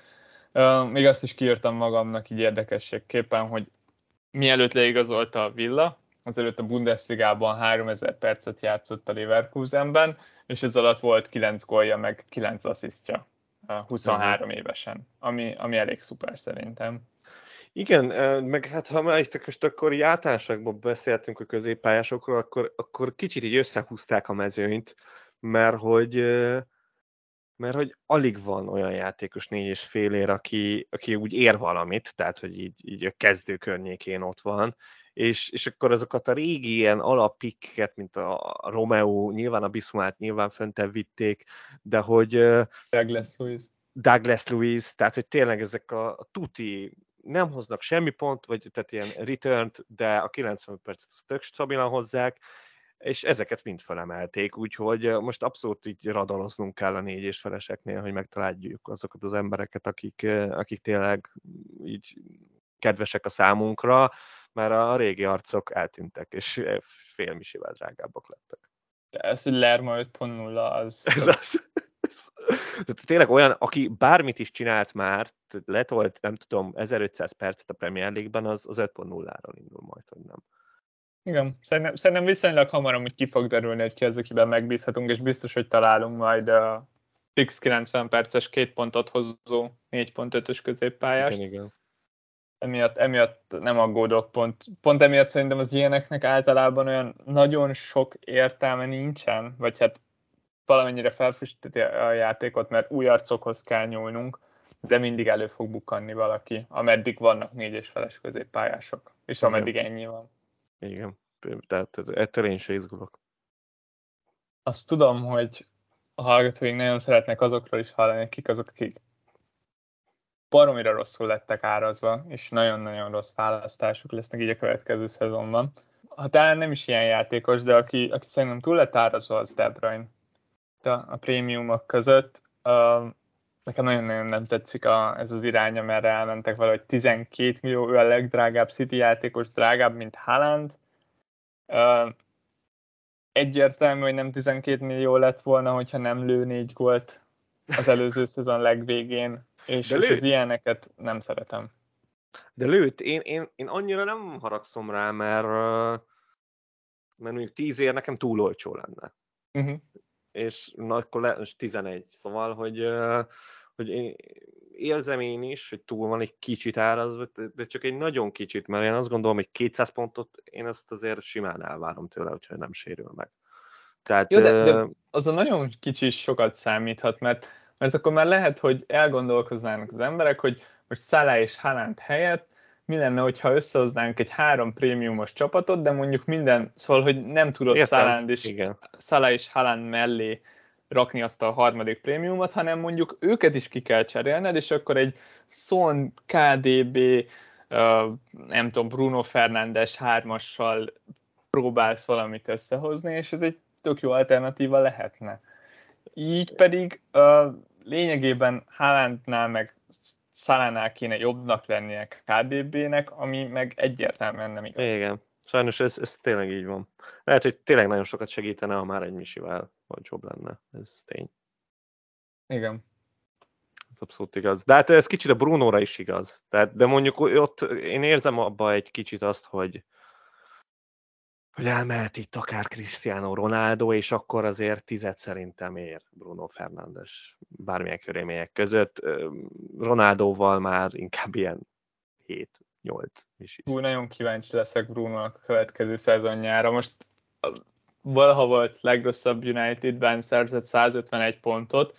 még azt is kiírtam magamnak így érdekességképpen, hogy mielőtt leigazolta a Villa, azelőtt a Bundesligában 3000 percet játszott a Leverkusenben, és ez alatt volt 9 gólja, meg 9 asszisztja 23 uh-huh. évesen, ami, ami elég szuper szerintem. Igen, meg hát ha már itt most akkor így beszéltünk a középpályásokról, akkor, akkor kicsit így összehúzták a mezőnyt, mert hogy, mert hogy alig van olyan játékos négy és fél ér, aki, aki úgy ér valamit, tehát hogy így, így a kezdő környékén ott van, és, és akkor azokat a régi ilyen alapikket, mint a Romeo, nyilván a Bismart nyilván föntebb vitték, de hogy... Douglas Lewis. Douglas Lewis, tehát hogy tényleg ezek a, a tuti nem hoznak semmi pont, vagy tehát ilyen return de a 90 percet az tök stabilan hozzák, és ezeket mind felemelték, úgyhogy most abszolút így radaloznunk kell a négy és feleseknél, hogy megtaláljuk azokat az embereket, akik, akik tényleg így kedvesek a számunkra, mert a régi arcok eltűntek, és félmisivel drágábbak lettek. De ez, hogy Lerma 5.0 az... Ez az. Tehát tényleg olyan, aki bármit is csinált már, letolt, nem tudom, 1500 percet a Premier League-ben, az, az 5.0-ról indul majd, hogy nem. Igen, szerintem, szerintem viszonylag hamar hogy ki fog derülni, hogy ki az, akiben megbízhatunk, és biztos, hogy találunk majd a fix 90 perces két pontot hozó 4.5-ös középpályást. Igen, igen. Emiatt, emiatt nem aggódok, pont, pont emiatt szerintem az ilyeneknek általában olyan nagyon sok értelme nincsen, vagy hát valamennyire felfüsteti a játékot, mert új arcokhoz kell nyúlnunk, de mindig elő fog bukanni valaki, ameddig vannak négy és feles középpályások, és ameddig ennyi van. Igen. tehát ettől én se izgulok. Azt tudom, hogy a hallgatóink nagyon szeretnek azokról is hallani, kik azok, akik baromira rosszul lettek árazva, és nagyon-nagyon rossz választásuk lesznek így a következő szezonban. Ha talán nem is ilyen játékos, de aki, aki szerintem túl lett árazva, az De Bruyne. A, a prémiumok között. Uh, nekem nagyon-nagyon nem tetszik a, ez az irány, mert elmentek valahogy 12 millió, ő a legdrágább City játékos, drágább, mint Haaland. Uh, egyértelmű, hogy nem 12 millió lett volna, hogyha nem lő négy gólt az előző szezon legvégén, és, és az ilyeneket nem szeretem. De lőtt, én, én, én annyira nem haragszom rá, mert, mert mondjuk 10 ér nekem túl olcsó lenne. Uh-huh. És na, akkor le, 11, szóval, hogy, hogy én érzem én is, hogy túl van egy kicsit árazva, de csak egy nagyon kicsit, mert én azt gondolom, hogy 200 pontot én ezt azért simán elvárom tőle, hogyha nem sérül meg. Tehát, Jó, de, de az a nagyon kicsi sokat számíthat, mert, mert akkor már lehet, hogy elgondolkoznának az emberek, hogy most Szalá és Haaland helyett mi lenne, hogyha összehoznánk egy három prémiumos csapatot, de mondjuk minden, szóval, hogy nem tudod Szalá és, Szalá és Haaland mellé rakni azt a harmadik prémiumot, hanem mondjuk őket is ki kell cserélned, és akkor egy Son, KDB, uh, nem tudom, Bruno Fernandes hármassal próbálsz valamit összehozni, és ez egy tök jó alternatíva lehetne. Így pedig uh, lényegében Haalandnál meg Szalánál kéne jobbnak lennie KDB-nek, ami meg egyértelműen nem igaz. Igen, sajnos ez, ez tényleg így van. Lehet, hogy tényleg nagyon sokat segítene, ha már egy misivel olcsóbb lenne. Ez tény. Igen. Ez abszolút igaz. De hát ez kicsit a Brunóra is igaz. Tehát, de mondjuk ott én érzem abba egy kicsit azt, hogy hogy elmehet itt akár Cristiano Ronaldo, és akkor azért tizet szerintem ér Bruno Fernandes bármilyen körülmények között. Ronaldóval már inkább ilyen 7-8 is. Hú, nagyon kíváncsi leszek Bruno a következő szezonjára. Most valaha volt legrosszabb Unitedben szerzett 151 pontot,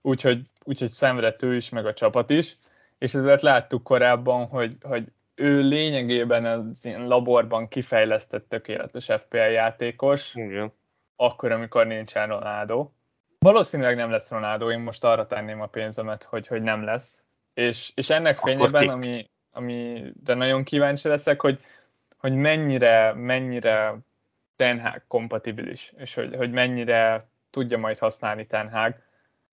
úgyhogy, úgyhogy szenvedett ő is, meg a csapat is, és ezért láttuk korábban, hogy, hogy ő lényegében az ilyen laborban kifejlesztett tökéletes FPL játékos, Igen. akkor, amikor nincsen Ronaldo. Valószínűleg nem lesz Ronaldo, én most arra tenném a pénzemet, hogy, hogy nem lesz. És, és ennek fényében, ami, ami, de nagyon kíváncsi leszek, hogy, hogy mennyire, mennyire Ten Hag kompatibilis, és hogy, hogy mennyire tudja majd használni Ten Hag.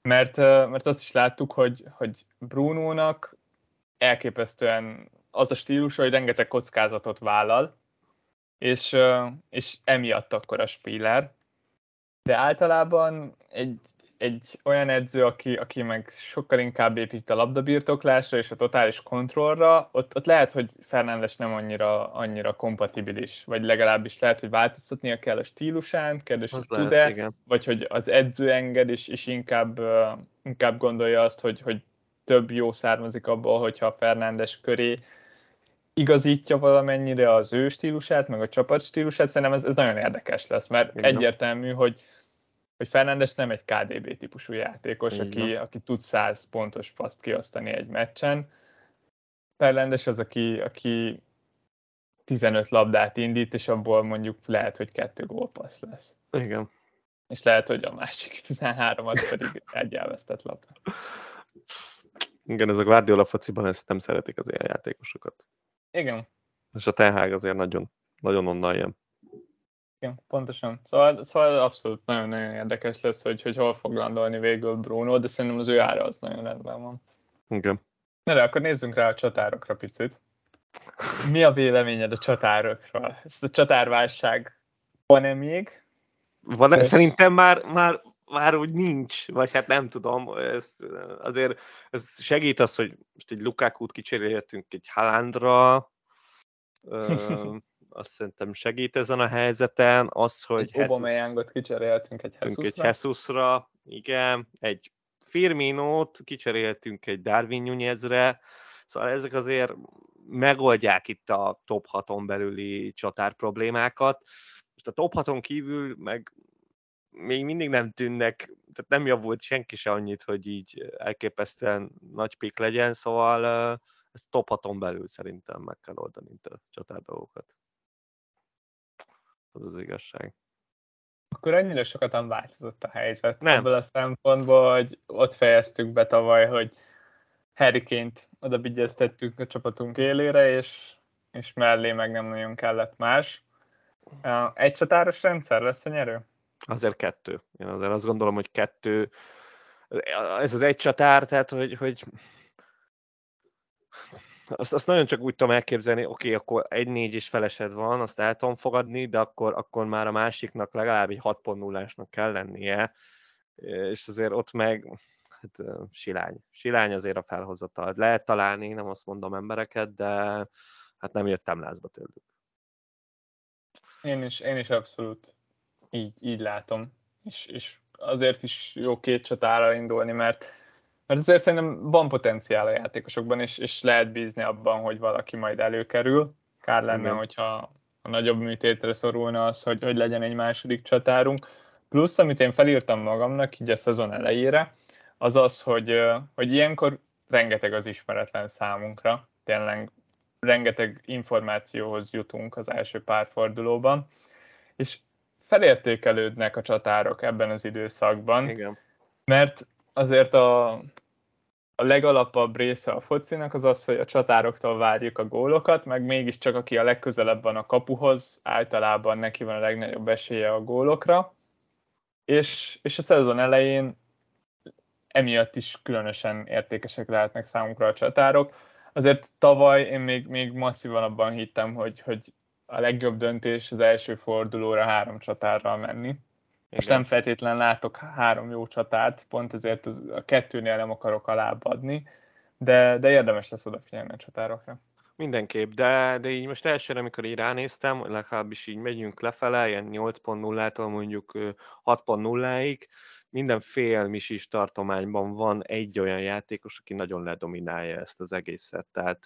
Mert, mert azt is láttuk, hogy, hogy Bruno-nak elképesztően az a stílus, hogy rengeteg kockázatot vállal, és, és emiatt akkor a Spiller. De általában egy, egy olyan edző, aki, aki meg sokkal inkább épít a labdabirtoklásra és a totális kontrollra, ott, ott lehet, hogy Fernándes nem annyira, annyira kompatibilis, vagy legalábbis lehet, hogy változtatnia kell a stílusán, kérdés, hogy tud-e, vagy hogy az edző enged, és, és inkább, inkább gondolja azt, hogy, hogy több jó származik abból, hogyha Fernándes köré igazítja valamennyire az ő stílusát, meg a csapat stílusát, szerintem ez, ez nagyon érdekes lesz, mert Igen. egyértelmű, hogy, hogy Fernandes nem egy KDB típusú játékos, aki, aki tud 100 pontos paszt kiosztani egy meccsen. Fernandes az, aki, aki 15 labdát indít, és abból mondjuk lehet, hogy kettő gólpassz lesz. Igen. És lehet, hogy a másik 13-at pedig egy elvesztett labda. Igen, ez a Guardiola fociban ezt nem szeretik az ilyen játékosokat. Igen. És a Tenhág azért nagyon, nagyon onnan jön. Igen, pontosan. Szóval, szóval abszolút nagyon-nagyon érdekes lesz, hogy, hogy hol fog landolni végül Bruno, de szerintem az ő ára az nagyon rendben van. Igen. Na de akkor nézzünk rá a csatárokra picit. Mi a véleményed a csatárokról? Ezt a csatárválság van-e még? Van, és... Szerintem már, már, már úgy nincs, vagy hát nem tudom. Ez, azért ez segít az, hogy most egy Lukákút kicseréltünk egy Halandra, azt szerintem segít ezen a helyzeten. Az, hogy egy Aubameyang-ot kicseréltünk egy Jesusra. Egy Jesusra, igen. Egy Firminót kicseréltünk egy Darwin Nunezre. Szóval ezek azért megoldják itt a top 6-on belüli csatár problémákat. Most a top 6-on kívül meg még mindig nem tűnnek, tehát nem javult senki se annyit, hogy így elképesztően nagy pik legyen, szóval ezt top 6 belül szerintem meg kell oldani itt a csatár dolgokat. az az igazság. Akkor annyira sokat nem változott a helyzet. Nem. Ebből a szempontból, hogy ott fejeztük be tavaly, hogy Harry-ként oda a csapatunk élére, és, és mellé meg nem nagyon kellett más. Egy csatáros rendszer lesz a nyerő? Azért kettő. Én azért azt gondolom, hogy kettő. Ez az egy csatár, tehát hogy, hogy azt, azt nagyon csak úgy tudom elképzelni, oké, okay, akkor egy négy is felesed van, azt el tudom fogadni, de akkor, akkor már a másiknak legalább egy 6.0-ásnak kell lennie, és azért ott meg hát, silány. Silány azért a felhozatal. Lehet találni, nem azt mondom embereket, de hát nem jöttem lázba tőlük. Én is, én is abszolút így, így látom. És, és azért is jó két csatára indulni, mert mert azért szerintem van potenciál a játékosokban, és, és lehet bízni abban, hogy valaki majd előkerül. Kár lenne, Igen. hogyha a nagyobb műtétre szorulna az, hogy, hogy legyen egy második csatárunk. Plusz, amit én felírtam magamnak így a szezon elejére, az az, hogy, hogy ilyenkor rengeteg az ismeretlen számunkra. Tényleg rengeteg információhoz jutunk az első pár fordulóban, és felértékelődnek a csatárok ebben az időszakban, Igen. mert azért a, a legalapabb része a focinak az az, hogy a csatároktól várjuk a gólokat, meg mégiscsak aki a legközelebb van a kapuhoz, általában neki van a legnagyobb esélye a gólokra, és, és a szezon elején emiatt is különösen értékesek lehetnek számunkra a csatárok. Azért tavaly én még, még masszívan abban hittem, hogy, hogy a legjobb döntés az első fordulóra három csatárral menni. És nem feltétlen látok három jó csatát, pont ezért az, a kettőnél nem akarok alább adni, de, de érdemes lesz odafigyelni a csatárokra. Mindenképp, de, de így most elsőre, amikor így ránéztem, legalábbis így megyünk lefele, ilyen 8.0-tól mondjuk 6.0-ig, minden félmisis tartományban van egy olyan játékos, aki nagyon ledominálja ezt az egészet. Tehát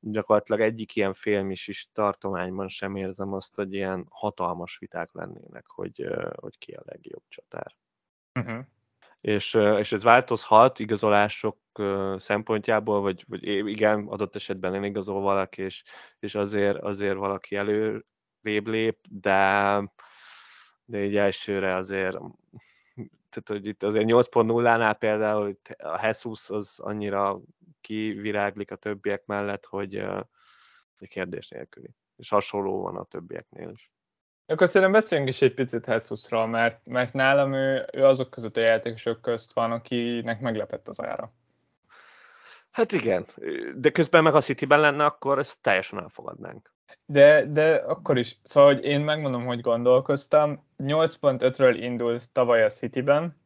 gyakorlatilag egyik ilyen félmisis tartományban sem érzem azt, hogy ilyen hatalmas viták lennének, hogy, hogy ki a legjobb csatár. Uh-huh. És, és ez változhat igazolások szempontjából, vagy, vagy igen, adott esetben nem igazol valaki, és, és azért, azért valaki előrébb lép, de, de így elsőre azért tehát hogy itt azért 8.0-nál például a Jesus az annyira kiviráglik a többiek mellett, hogy egy kérdés nélküli. És hasonló van a többieknél is. Akkor szerintem beszéljünk is egy picit Jesusról, mert, mert nálam ő, ő azok között a játékosok közt van, akinek meglepett az ára. Hát igen, de közben meg a City-ben lenne, akkor ezt teljesen elfogadnánk. De, de akkor is, szóval hogy én megmondom, hogy gondolkoztam, 8.5-ről indult tavaly a City-ben,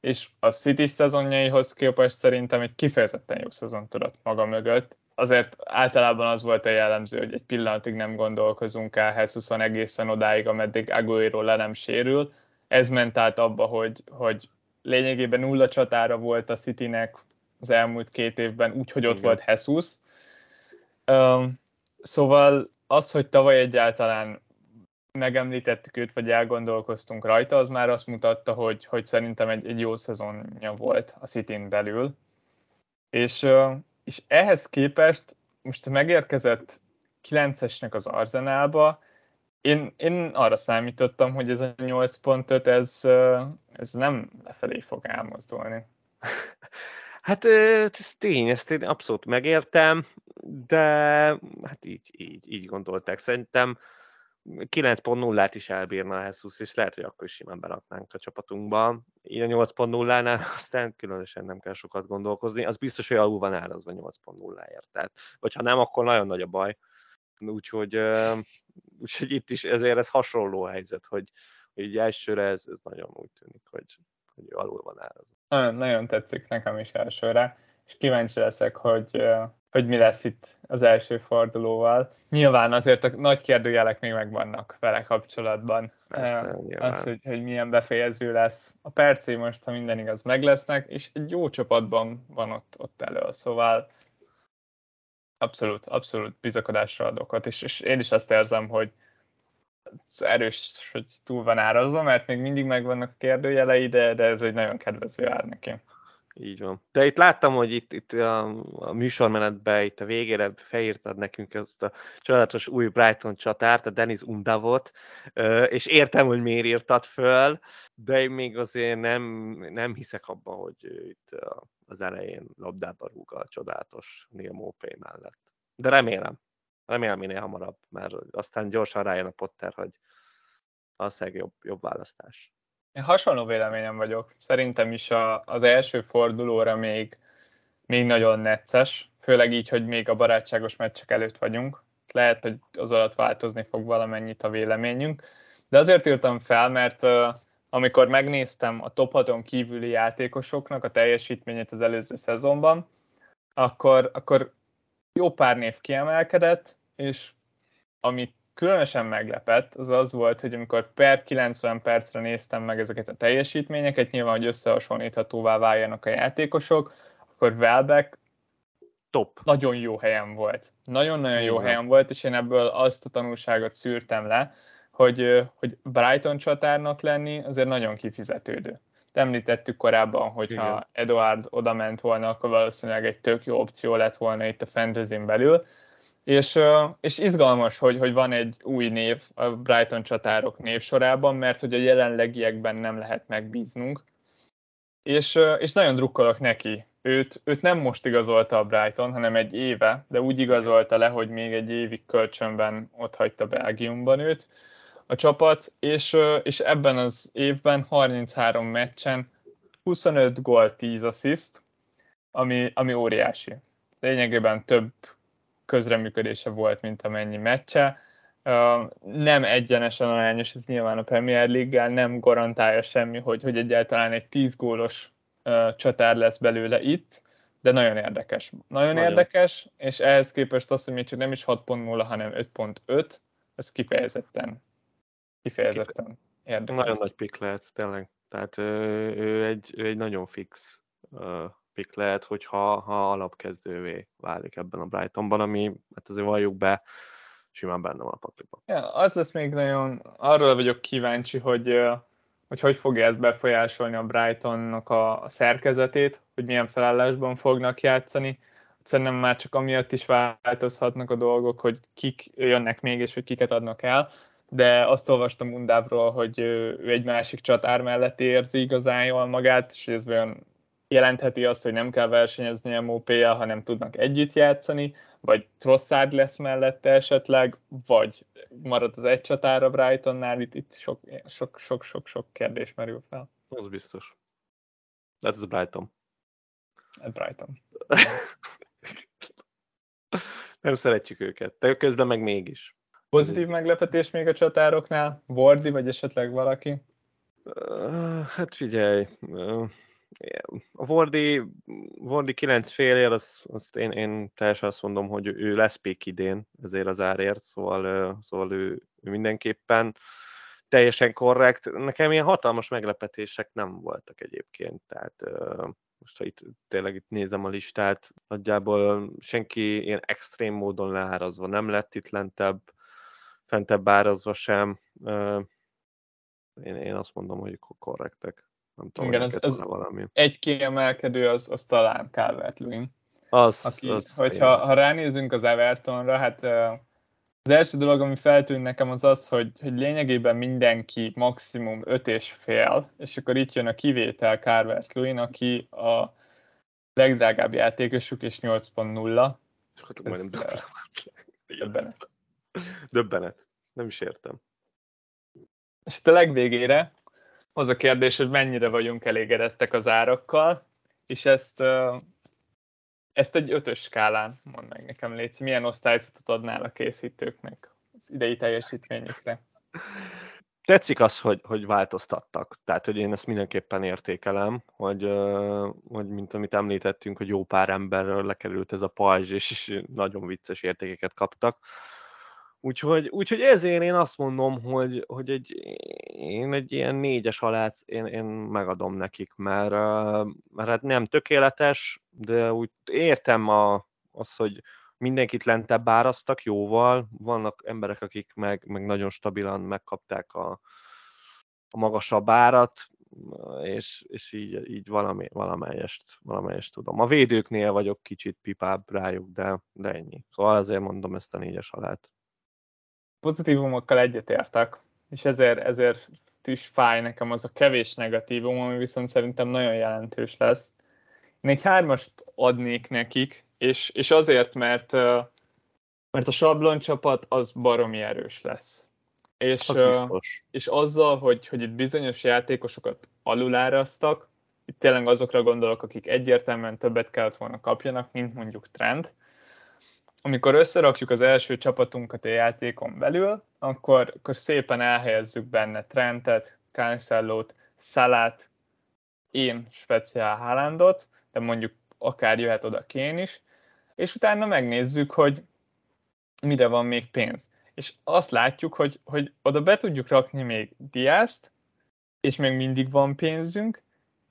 és a City szezonjaihoz képest szerintem egy kifejezetten jó szezon tudott maga mögött. Azért általában az volt a jellemző, hogy egy pillanatig nem gondolkozunk el Hesuson egészen odáig, ameddig Aguero le nem sérül. Ez ment át abba, hogy, hogy lényegében nulla csatára volt a Citynek az elmúlt két évben, úgyhogy ott Igen. volt Jesus. Um, szóval az, hogy tavaly egyáltalán megemlítettük őt, vagy elgondolkoztunk rajta, az már azt mutatta, hogy, hogy szerintem egy, egy jó szezonja volt a city belül. És, és ehhez képest most megérkezett 9-esnek az arzenálba, én, én arra számítottam, hogy ez a 8.5, ez, ez nem lefelé fog elmozdulni. Hát ez tény, ezt én abszolút megértem, de hát így, így, így gondolták. Szerintem 9.0-át is elbírna a Jesus, és lehet, hogy akkor is simán beraknánk a csapatunkba. Így a 8.0-nál aztán különösen nem kell sokat gondolkozni. Az biztos, hogy alul van árazva 8.0-ért. Tehát, vagy ha nem, akkor nagyon nagy a baj. Úgyhogy, úgyhogy itt is ezért ez hasonló helyzet, hogy, hogy elsőre ez, ez nagyon úgy tűnik, hogy, hogy alul van árazva. Nagyon, nagyon tetszik nekem is elsőre, és kíváncsi leszek, hogy, hogy mi lesz itt az első fordulóval. Nyilván azért a nagy kérdőjelek még megvannak vele kapcsolatban. Persze, az, hogy, hogy milyen befejező lesz. A percé most, ha minden igaz, meg lesznek, és egy jó csapatban van ott, ott elő, szóval abszolút, abszolút bizakodásra adok ott, és, és én is azt érzem, hogy erős, hogy túl van árazva, mert még mindig megvannak a kérdőjelei, de, de ez egy nagyon kedvező ár neki. Így van. De itt láttam, hogy itt, itt a, a műsormenetben, itt a végére felírtad nekünk ezt a csodálatos új Brighton csatárt, a Denis Undavot, és értem, hogy miért írtad föl, de én még azért nem, nem hiszek abba, hogy itt az elején labdába rúg a csodálatos Neil Mopé mellett. De remélem. Remélem minél hamarabb, mert aztán gyorsan rájön a Potter, hogy valószínűleg jobb, jobb választás. Én hasonló véleményem vagyok. Szerintem is a, az első fordulóra még, még nagyon necces, főleg így, hogy még a barátságos meccsek előtt vagyunk. Lehet, hogy az alatt változni fog valamennyit a véleményünk. De azért írtam fel, mert uh, amikor megnéztem a top 6 kívüli játékosoknak a teljesítményét az előző szezonban, akkor, akkor jó pár név kiemelkedett, és amit különösen meglepett, az az volt, hogy amikor per 90 percre néztem meg ezeket a teljesítményeket, nyilván, hogy összehasonlíthatóvá váljanak a játékosok, akkor Welbeck Top. nagyon jó helyen volt. Nagyon-nagyon jó helyen volt, és én ebből azt a tanulságot szűrtem le, hogy, hogy Brighton csatárnak lenni azért nagyon kifizetődő. Említettük korábban, hogy Igen. ha Eduard oda ment volna, akkor valószínűleg egy tök jó opció lett volna itt a fantasy belül, és, és izgalmas, hogy, hogy van egy új név a Brighton csatárok névsorában, mert hogy a jelenlegiekben nem lehet megbíznunk. És, és nagyon drukkolok neki. Őt, őt nem most igazolta a Brighton, hanem egy éve, de úgy igazolta le, hogy még egy évig kölcsönben ott hagyta Belgiumban őt a csapat, és, és ebben az évben 33 meccsen 25 gól, 10 assziszt, ami, ami óriási. Lényegében több közreműködése volt, mint amennyi meccse. Nem egyenesen arányos, ez nyilván a Premier league nem garantálja semmi, hogy, hogy egyáltalán egy 10 gólos csatár lesz belőle itt, de nagyon érdekes. Nagyon, nagyon. érdekes, és ehhez képest az, hogy még csak nem is 6.0, hanem 5.5, ez kifejezetten, kifejezetten érdekes. Nagyon nagy pick lehet, tényleg. Tehát ő, ő, egy, ő egy nagyon fix pick lehet, hogyha ha alapkezdővé válik ebben a Brightonban, ami hát azért valljuk be, simán benne van a pakliban. Ja, az lesz még nagyon, arról vagyok kíváncsi, hogy hogy hogy fogja ez befolyásolni a Brightonnak a, szerkezetét, hogy milyen felállásban fognak játszani. Szerintem már csak amiatt is változhatnak a dolgok, hogy kik jönnek még, és hogy kiket adnak el, de azt olvastam Undávról, hogy ő egy másik csatár mellett érzi igazán jól magát, és ez olyan jelentheti azt, hogy nem kell versenyezni a mop hanem tudnak együtt játszani, vagy Trossard lesz mellette esetleg, vagy marad az egy csatára Brightonnál, itt, itt sok, sok, sok, sok, sok kérdés merül fel. Az biztos. De hát ez Brighton. Ez Brighton. nem szeretjük őket, de közben meg mégis. Pozitív meglepetés még a csatároknál? Wardi, vagy esetleg valaki? Hát figyelj, a Vordi, Vordi 9 félért, azt, azt én, én teljesen azt mondom, hogy ő lesz pék idén ezért az árért, szóval, szóval ő, ő mindenképpen teljesen korrekt. Nekem ilyen hatalmas meglepetések nem voltak egyébként, tehát most ha itt tényleg itt nézem a listát, nagyjából senki ilyen extrém módon leárazva nem lett itt lentebb, fentebb árazva sem. Én, én azt mondom, hogy korrektek. Nem tudom, Igen, ez, ez valami. egy kiemelkedő az, az talán calvert -Lewin. Az, aki, az, hogyha ha ránézünk az Evertonra, hát az első dolog, ami feltűnt nekem az az, hogy, hogy lényegében mindenki maximum 5 és fél, és akkor itt jön a kivétel calvert -Lewin, aki a legdrágább játékosuk, és 8.0. Ez, döbbenet. Döbbenet. Nem is értem. És a legvégére az a kérdés, hogy mennyire vagyunk elégedettek az árakkal, és ezt, ezt egy ötös skálán, mondd meg nekem, Léci, milyen osztályzatot adnál a készítőknek az idei teljesítményükre? Tetszik az, hogy, hogy változtattak. Tehát, hogy én ezt mindenképpen értékelem, hogy, hogy mint amit említettünk, hogy jó pár emberről lekerült ez a pajzs, és nagyon vicces értékeket kaptak. Úgyhogy, úgyhogy ezért én azt mondom, hogy, hogy egy, én egy ilyen négyes alát én, én megadom nekik, mert, mert hát nem tökéletes, de úgy értem a, az, hogy mindenkit lentebb áraztak jóval, vannak emberek, akik meg, meg nagyon stabilan megkapták a, a magasabb árat, és, és így, így valami, valamelyest, valamelyest tudom. A védőknél vagyok kicsit pipább rájuk, de, de ennyi. Szóval azért mondom ezt a négyes alát. Pozitívumokkal egyetértek, és ezért, ezért is fáj nekem az a kevés negatívum, ami viszont szerintem nagyon jelentős lesz. Én egy hármast adnék nekik, és, és azért, mert, mert a sablon csapat az baromi erős lesz. És, az és azzal, hogy, hogy itt bizonyos játékosokat alulárasztak, itt tényleg azokra gondolok, akik egyértelműen többet kellett volna kapjanak, mint mondjuk Trent, amikor összerakjuk az első csapatunkat a játékon belül, akkor, akkor szépen elhelyezzük benne Trentet, Cancellót, Szalát, én speciál Haalandot, de mondjuk akár jöhet oda Kén is, és utána megnézzük, hogy mire van még pénz. És azt látjuk, hogy, hogy oda be tudjuk rakni még Diászt, és még mindig van pénzünk,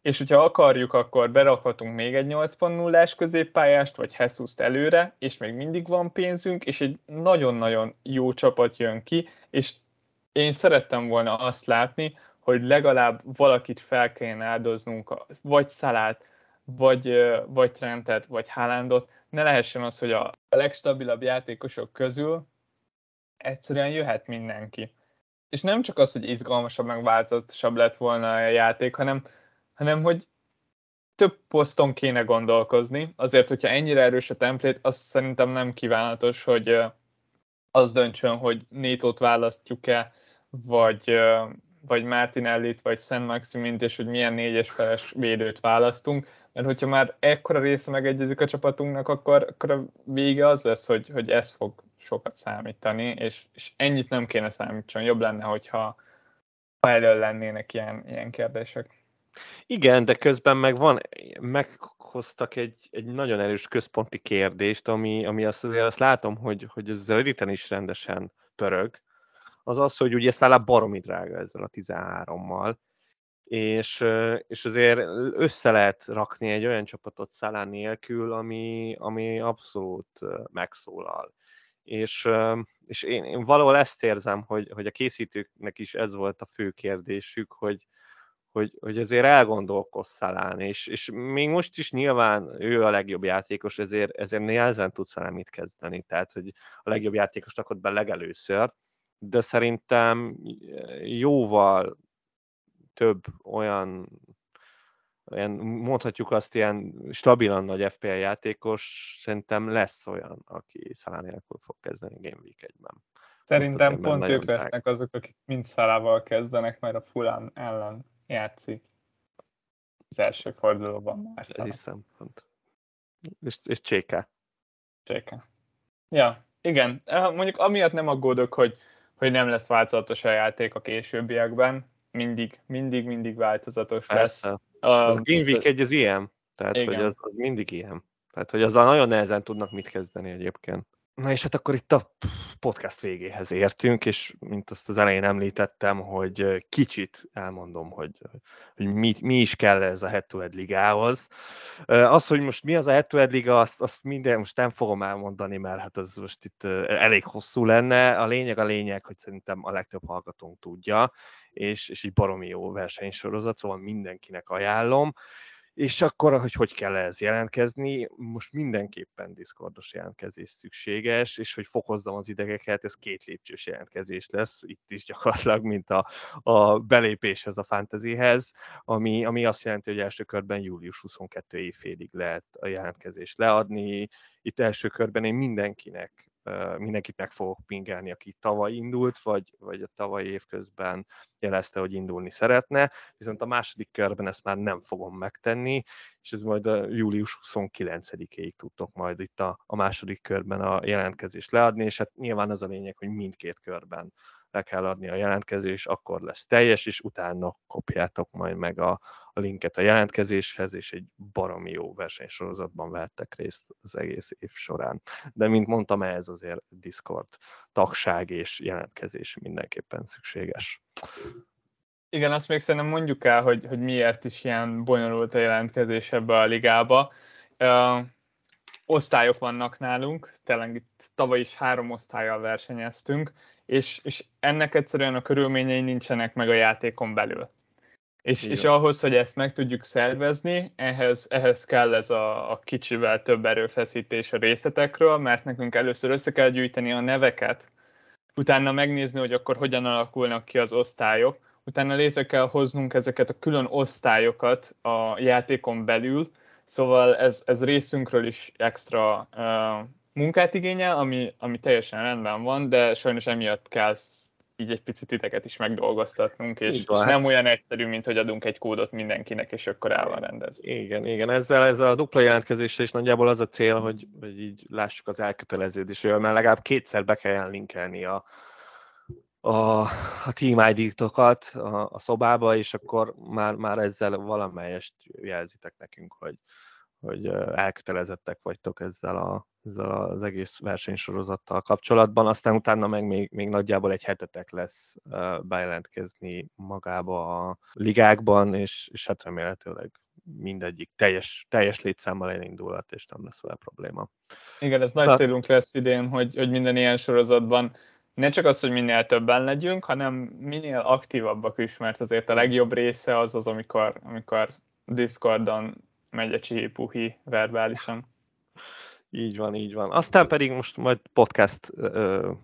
és hogyha akarjuk, akkor berakhatunk még egy 8.0-ás középpályást, vagy jesus előre, és még mindig van pénzünk, és egy nagyon-nagyon jó csapat jön ki, és én szerettem volna azt látni, hogy legalább valakit fel kellene áldoznunk, vagy Szalát, vagy, vagy Trentet, vagy Haalandot, ne lehessen az, hogy a legstabilabb játékosok közül egyszerűen jöhet mindenki. És nem csak az, hogy izgalmasabb, meg változatosabb lett volna a játék, hanem, hanem hogy több poszton kéne gondolkozni. Azért, hogyha ennyire erős a templét, az szerintem nem kívánatos, hogy az döntsön, hogy Nétót választjuk-e, vagy, vagy Martinellit, vagy Szent Maximint, és hogy milyen négyes feles védőt választunk, mert hogyha már ekkora része megegyezik a csapatunknak, akkor, akkor a vége az lesz, hogy, hogy ez fog sokat számítani, és, és ennyit nem kéne számítson. Jobb lenne, hogyha ha elől lennének ilyen, ilyen kérdések. Igen, de közben meg van, meghoztak egy, egy nagyon erős központi kérdést, ami, ami azt azért azt látom, hogy, hogy ez Redditen is rendesen pörög, az az, hogy ugye Szállá baromi drága ezzel a 13-mal, és, és azért össze lehet rakni egy olyan csapatot Szalán nélkül, ami, ami abszolút megszólal. És, és én, én valahol ezt érzem, hogy, hogy a készítőknek is ez volt a fő kérdésük, hogy, hogy, hogy azért elgondolkozz Szalán, és, és még most is nyilván ő a legjobb játékos, ezért, ezért nehezen tudsz vele mit kezdeni, tehát hogy a legjobb játékos rakott be legelőször, de szerintem jóval több olyan, olyan mondhatjuk azt, ilyen stabilan nagy FPL játékos, szerintem lesz olyan, aki Szalá nélkül fog kezdeni Game Week 1-ben. Szerintem pont ők lesznek azok, akik mind Szalával kezdenek, mert a Fulán ellen játszik az első fordulóban már Ez is szempont. És, és Cséke. Cséke. Ja, igen. Mondjuk amiatt nem aggódok, hogy, hogy nem lesz változatos a játék a későbbiekben, mindig, mindig, mindig változatos Persze. lesz. A, Game Week 1 az ilyen, tehát igen. hogy az, az mindig ilyen. Tehát, hogy azzal nagyon nehezen tudnak mit kezdeni egyébként. Na és hát akkor itt a podcast végéhez értünk, és mint azt az elején említettem, hogy kicsit elmondom, hogy, hogy mi, mi is kell ez a head-to-head ligához. Az, hogy most mi az a head-to-head liga, azt, azt minden most nem fogom elmondani, mert hát ez most itt elég hosszú lenne. A lényeg a lényeg, hogy szerintem a legtöbb hallgatónk tudja, és, és egy baromi jó versenysorozat, szóval mindenkinek ajánlom. És akkor, hogy hogy kell ez jelentkezni, most mindenképpen Discordos jelentkezés szükséges, és hogy fokozzam az idegeket, ez két lépcsős jelentkezés lesz, itt is gyakorlatilag, mint a, a belépéshez a fantasyhez, ami, ami azt jelenti, hogy első körben július 22 évfélig lehet a jelentkezést leadni. Itt első körben én mindenkinek mindenkit meg fogok pingelni, aki tavaly indult, vagy, vagy a tavalyi év közben jelezte, hogy indulni szeretne, viszont a második körben ezt már nem fogom megtenni, és ez majd a július 29-ig tudtok majd itt a, a második körben a jelentkezést leadni, és hát nyilván az a lényeg, hogy mindkét körben le kell adni a jelentkezés, akkor lesz teljes, és utána kopjátok majd meg a, a linket a jelentkezéshez, és egy baromi jó versenysorozatban vehettek részt az egész év során. De mint mondtam, ez azért Discord tagság és jelentkezés mindenképpen szükséges. Igen, azt még szerintem mondjuk el, hogy, hogy miért is ilyen bonyolult a jelentkezés ebbe a ligába. Osztályok vannak nálunk, tényleg itt tavaly is három osztályjal versenyeztünk, és, és ennek egyszerűen a körülményei nincsenek meg a játékon belül. És, és ahhoz, hogy ezt meg tudjuk szervezni, ehhez, ehhez kell ez a, a kicsivel több erőfeszítés a részletekről, mert nekünk először össze kell gyűjteni a neveket, utána megnézni, hogy akkor hogyan alakulnak ki az osztályok, utána létre kell hoznunk ezeket a külön osztályokat a játékon belül, szóval ez, ez részünkről is extra uh, munkát igényel, ami, ami teljesen rendben van, de sajnos emiatt kell így egy picit titeket is megdolgoztatnunk, és, és nem hát. olyan egyszerű, mint hogy adunk egy kódot mindenkinek, és akkor el van rendezve. Igen, igen, ezzel, ezzel a dupla jelentkezéssel is nagyjából az a cél, hogy, hogy így lássuk az elköteleződést, mert legalább kétszer be kell linkelni a, a, a Team ID-tokat a, a szobába, és akkor már, már ezzel valamelyest jelzitek nekünk, hogy, hogy elkötelezettek vagytok ezzel, a, ezzel az egész versenysorozattal kapcsolatban. Aztán utána meg még, még nagyjából egy hetetek lesz bejelentkezni magába a ligákban, és, és hát remélhetőleg mindegyik teljes, teljes létszámmal elindulhat, és nem lesz vele probléma. Igen, ez nagy célunk lesz idén, hogy, hogy minden ilyen sorozatban ne csak az, hogy minél többen legyünk, hanem minél aktívabbak is, mert azért a legjobb része az az, amikor, amikor Discordon megy a csihi verbálisan. Így van, így van. Aztán pedig most majd podcast uh,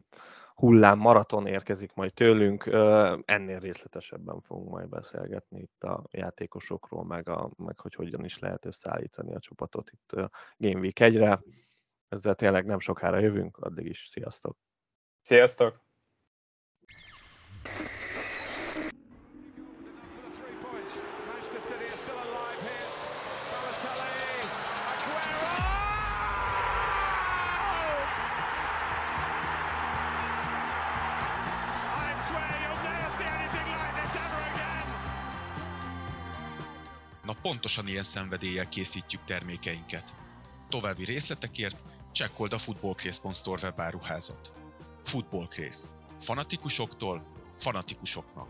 hullám maraton érkezik majd tőlünk, uh, ennél részletesebben fogunk majd beszélgetni itt a játékosokról, meg, a, meg hogy hogyan is lehet összeállítani a csapatot itt Game Week 1-re. Ezzel tényleg nem sokára jövünk, addig is sziasztok! Sziasztok! Na pontosan ilyen szenvedéllyel készítjük termékeinket. További részletekért csekkold a footballcraze.store webáruházat. Football Craze. Fanatikusoktól fanatikusoknak.